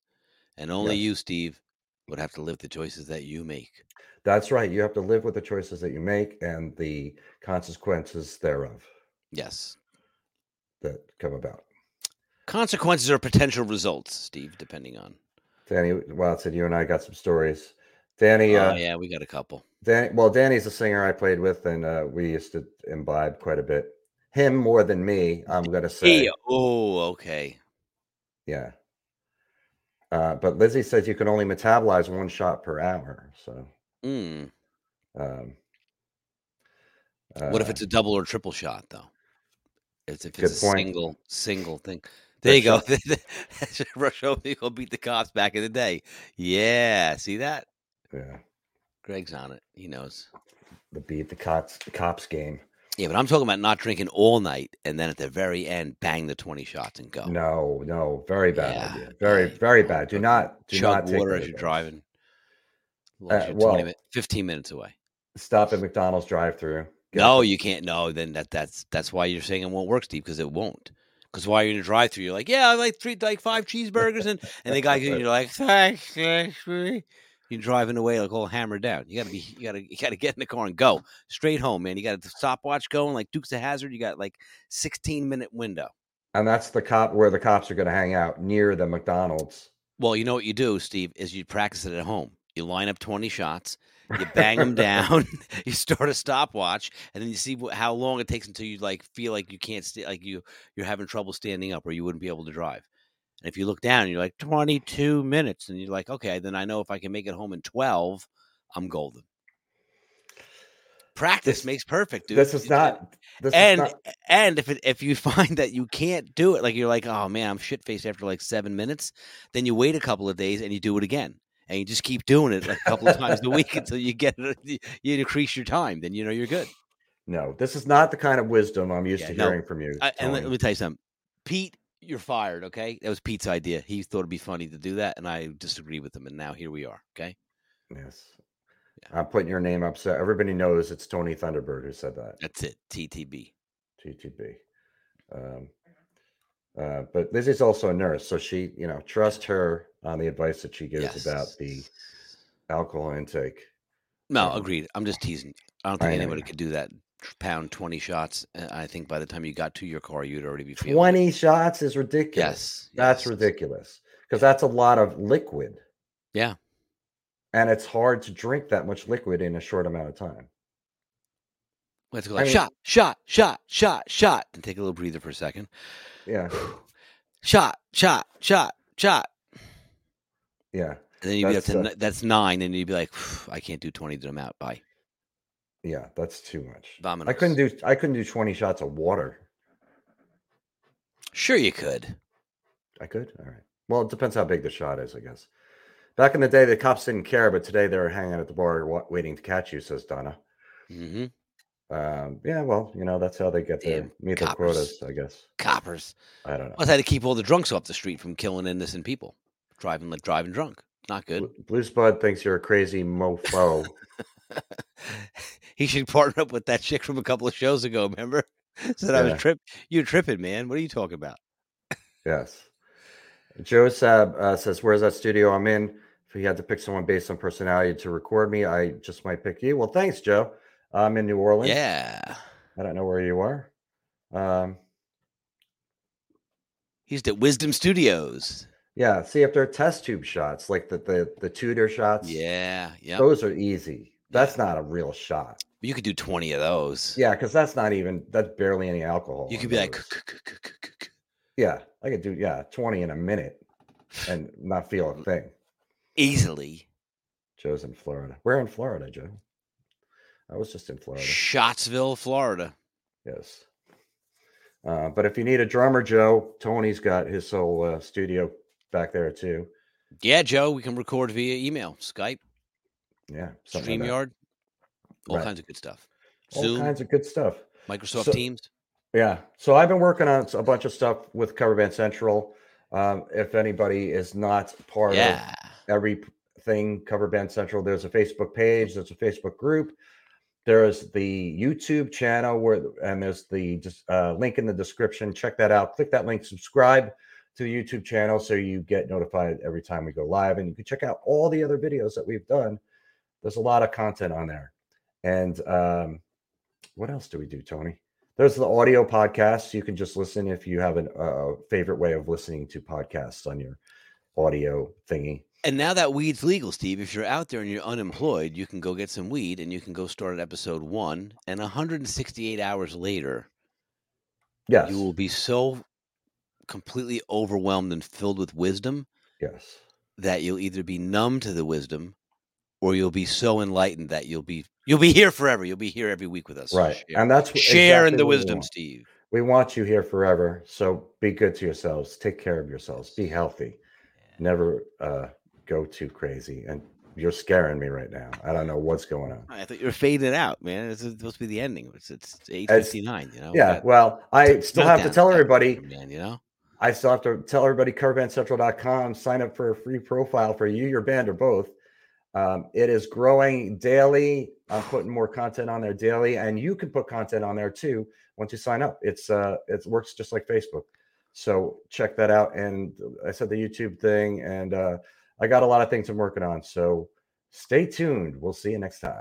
and only Yes. you, Steve, would have to live the choices that you make. That's right. You have to live with the choices that you make and the consequences thereof Yes. that come about. Consequences are potential results, Steve, depending on. Danny Watson, you and I got some stories. Danny, Oh uh, yeah, we got a couple. Danny, well, Danny's a singer I played with, and uh, we used to imbibe quite a bit. Him more than me, I'm gonna say. Hey, oh, okay. Yeah. Uh, but Lizzie says you can only metabolize one shot per hour. So, Mm. um, What if uh, it's a double or triple shot, though? If, if it's a point. single single thing. There you go. Rush over, you go beat the cops back in the day. Yeah, see that? yeah, Greg's on it. He knows. the beat the cops the cops game? Yeah, but I'm talking about not drinking all night and then at the very end, bang the 20 shots and go. No, no, very bad Yeah, idea. Very, very bad. Do not do Chug not take water as you're driving. Uh, you 20 well- min- 15 minutes away. Stop at McDonald's drive-through. No, the- you can't. No, then that that's that's why you're saying it won't work, Steve, because it won't. Because while you're in a drive-through, you're like, yeah, I like three, like five cheeseburgers, and and the guy, you're like, thanks, thanks, thanks." You're driving away like all hammered down. You gotta be, you gotta, you gotta get in the car and go straight home, man. You got a stopwatch going like Dukes of Hazzard. You got like 16 minute window. And that's the cop where the cops are going to hang out near the McDonald's. Well, you know what you do, Steve, is you practice it at home. You line up 20 shots, you bang them down, you start a stopwatch, and then you see wh- how long it takes until you like feel like you can't stay, like you you're having trouble standing up or you wouldn't be able to drive. And if you look down, you're like 22 minutes, and you're like, okay, then I know if I can make it home in 12, I'm golden. Practice This- makes perfect, dude. This is You- not. This and is not, and if it, if you find that you can't do it, like you're like, oh man, I'm shit faced after like seven minutes, then you wait a couple of days and you do it again, and you just keep doing it like a couple of times a week until you get it. You increase your time, then you know you're good. no. This is not the kind of wisdom I'm used Yeah, to no. hearing from you. I, and let, let me tell you something, Pete, you're fired. Okay, that was Pete's idea. He thought it'd be funny to do that, and I disagree with him, and now here we are. Okay, yes. I'm putting your name up so everybody knows it's Tony Thunderbird who said that. that's it. TTB. TTB. Um, uh, but Lizzie's also a nurse, so she, you know, trust her on the advice that she gives about the Yes. alcohol intake. No, agreed. I'm just teasing. I don't think know anybody could do that. Pound twenty shots. uh, I think by the time you got to your car, you'd already be feeling. it. 20 shots is ridiculous. Yes, That's yes. ridiculous because that's a lot of liquid. Yeah. And it's hard to drink that much liquid in a short amount of time. Let's go I like mean- shot, shot, shot, shot, shot, and take a little breather for a second. Yeah. Shot, shot, shot, shot. Yeah. And then you'd be up That's, to uh, that's nine, and you'd be like, I can't do twenty. I'm out. Bye. Yeah. That's too much. I couldn't do I couldn't do 20 shots of water. Sure, you could. I could. All right. Well, it depends how big the shot is, I guess. Back in the day, the cops didn't care, but today they're hanging at the bar waiting to catch you, says Donna. hmm Um, yeah, well, you know, that's how they get to Damn meet their coppers. quotas, I guess. Coppers. I don't know. I had to keep all the drunks off the street from killing innocent people, driving like driving drunk. Not good. Bl- Blues Bud thinks you're a crazy mofo. he should partner up with that chick from a couple of shows ago. Remember? Said I Yeah. was trip. You're tripping, man. What are you talking about? yes. Joe Sab uh, says, Where's that studio I'm in? If he had to pick someone based on personality to record me, I just might pick you. Well, thanks, Joe. I'm in New Orleans. Yeah, I don't know where you are. Um, he's at Wizdumb Studios. yeah, see if they're test tube shots, like the the, the Tudor shots. Yeah, yeah. Those are easy. That's not a real shot. You could do twenty of those. Yeah, because that's not even that's barely any alcohol. You could be like, yeah, I could do yeah, 20 in a minute and not feel a thing. easily. Joe's in Florida. Where in Florida, Joe? I was just in Florida. Shotsville, Florida. Yes. Uh, but if you need a drummer, Joe, Tony's got his whole uh, studio back there too. Yeah, Joe, we can record via email, Skype, Yeah. something like. StreamYard, all Right. kinds of good stuff. All Zoom, kinds of good stuff. Microsoft So- Teams. Yeah. So I've been working on a bunch of stuff with Cover Band Central. Um, if anybody is not part of everything Cover Band Central, there's a Facebook page, there's a Facebook group, there's the YouTube channel where, and there's the uh, link in the description. Check that out. Click that link, subscribe to the YouTube channel so you get notified every time we go live. And you can check out all the other videos that we've done. There's a lot of content on there. And um, what else do we do, Tony? There's the audio podcasts. You can just listen if you have a uh, favorite way of listening to podcasts on your audio thingy. And now that weed's legal, Steve, if you're out there and you're unemployed, you can go get some weed and you can go start at episode one. And 168 hours later, Yes. you will be so completely overwhelmed and filled with wisdom yes. that you'll either be numb to the wisdom or you'll be so enlightened that you'll be you'll be here forever. You'll be here every week with us. Right. Share, And that's share in the wisdom. Steve. We want you here forever. So be good to yourselves. Take care of yourselves. Be healthy. Never uh, go too crazy. And you're scaring me right now. I don't know what's going on. I thought you were fading out, man. It's supposed to be the ending. It's it's eight fifty nine. You know. Yeah. Well, I still have to tell everybody. man. You know. I still have to tell everybody coverbandcentral.com, sign up for a free profile for you, your band, or both. Um, it is growing daily. I'm putting more content on there daily, and you can put content on there too once you sign up. It's uh it works just like Facebook. So check that out. And I said the YouTube thing, and uh, I got a lot of things I'm working on. So stay tuned. We'll see you next time.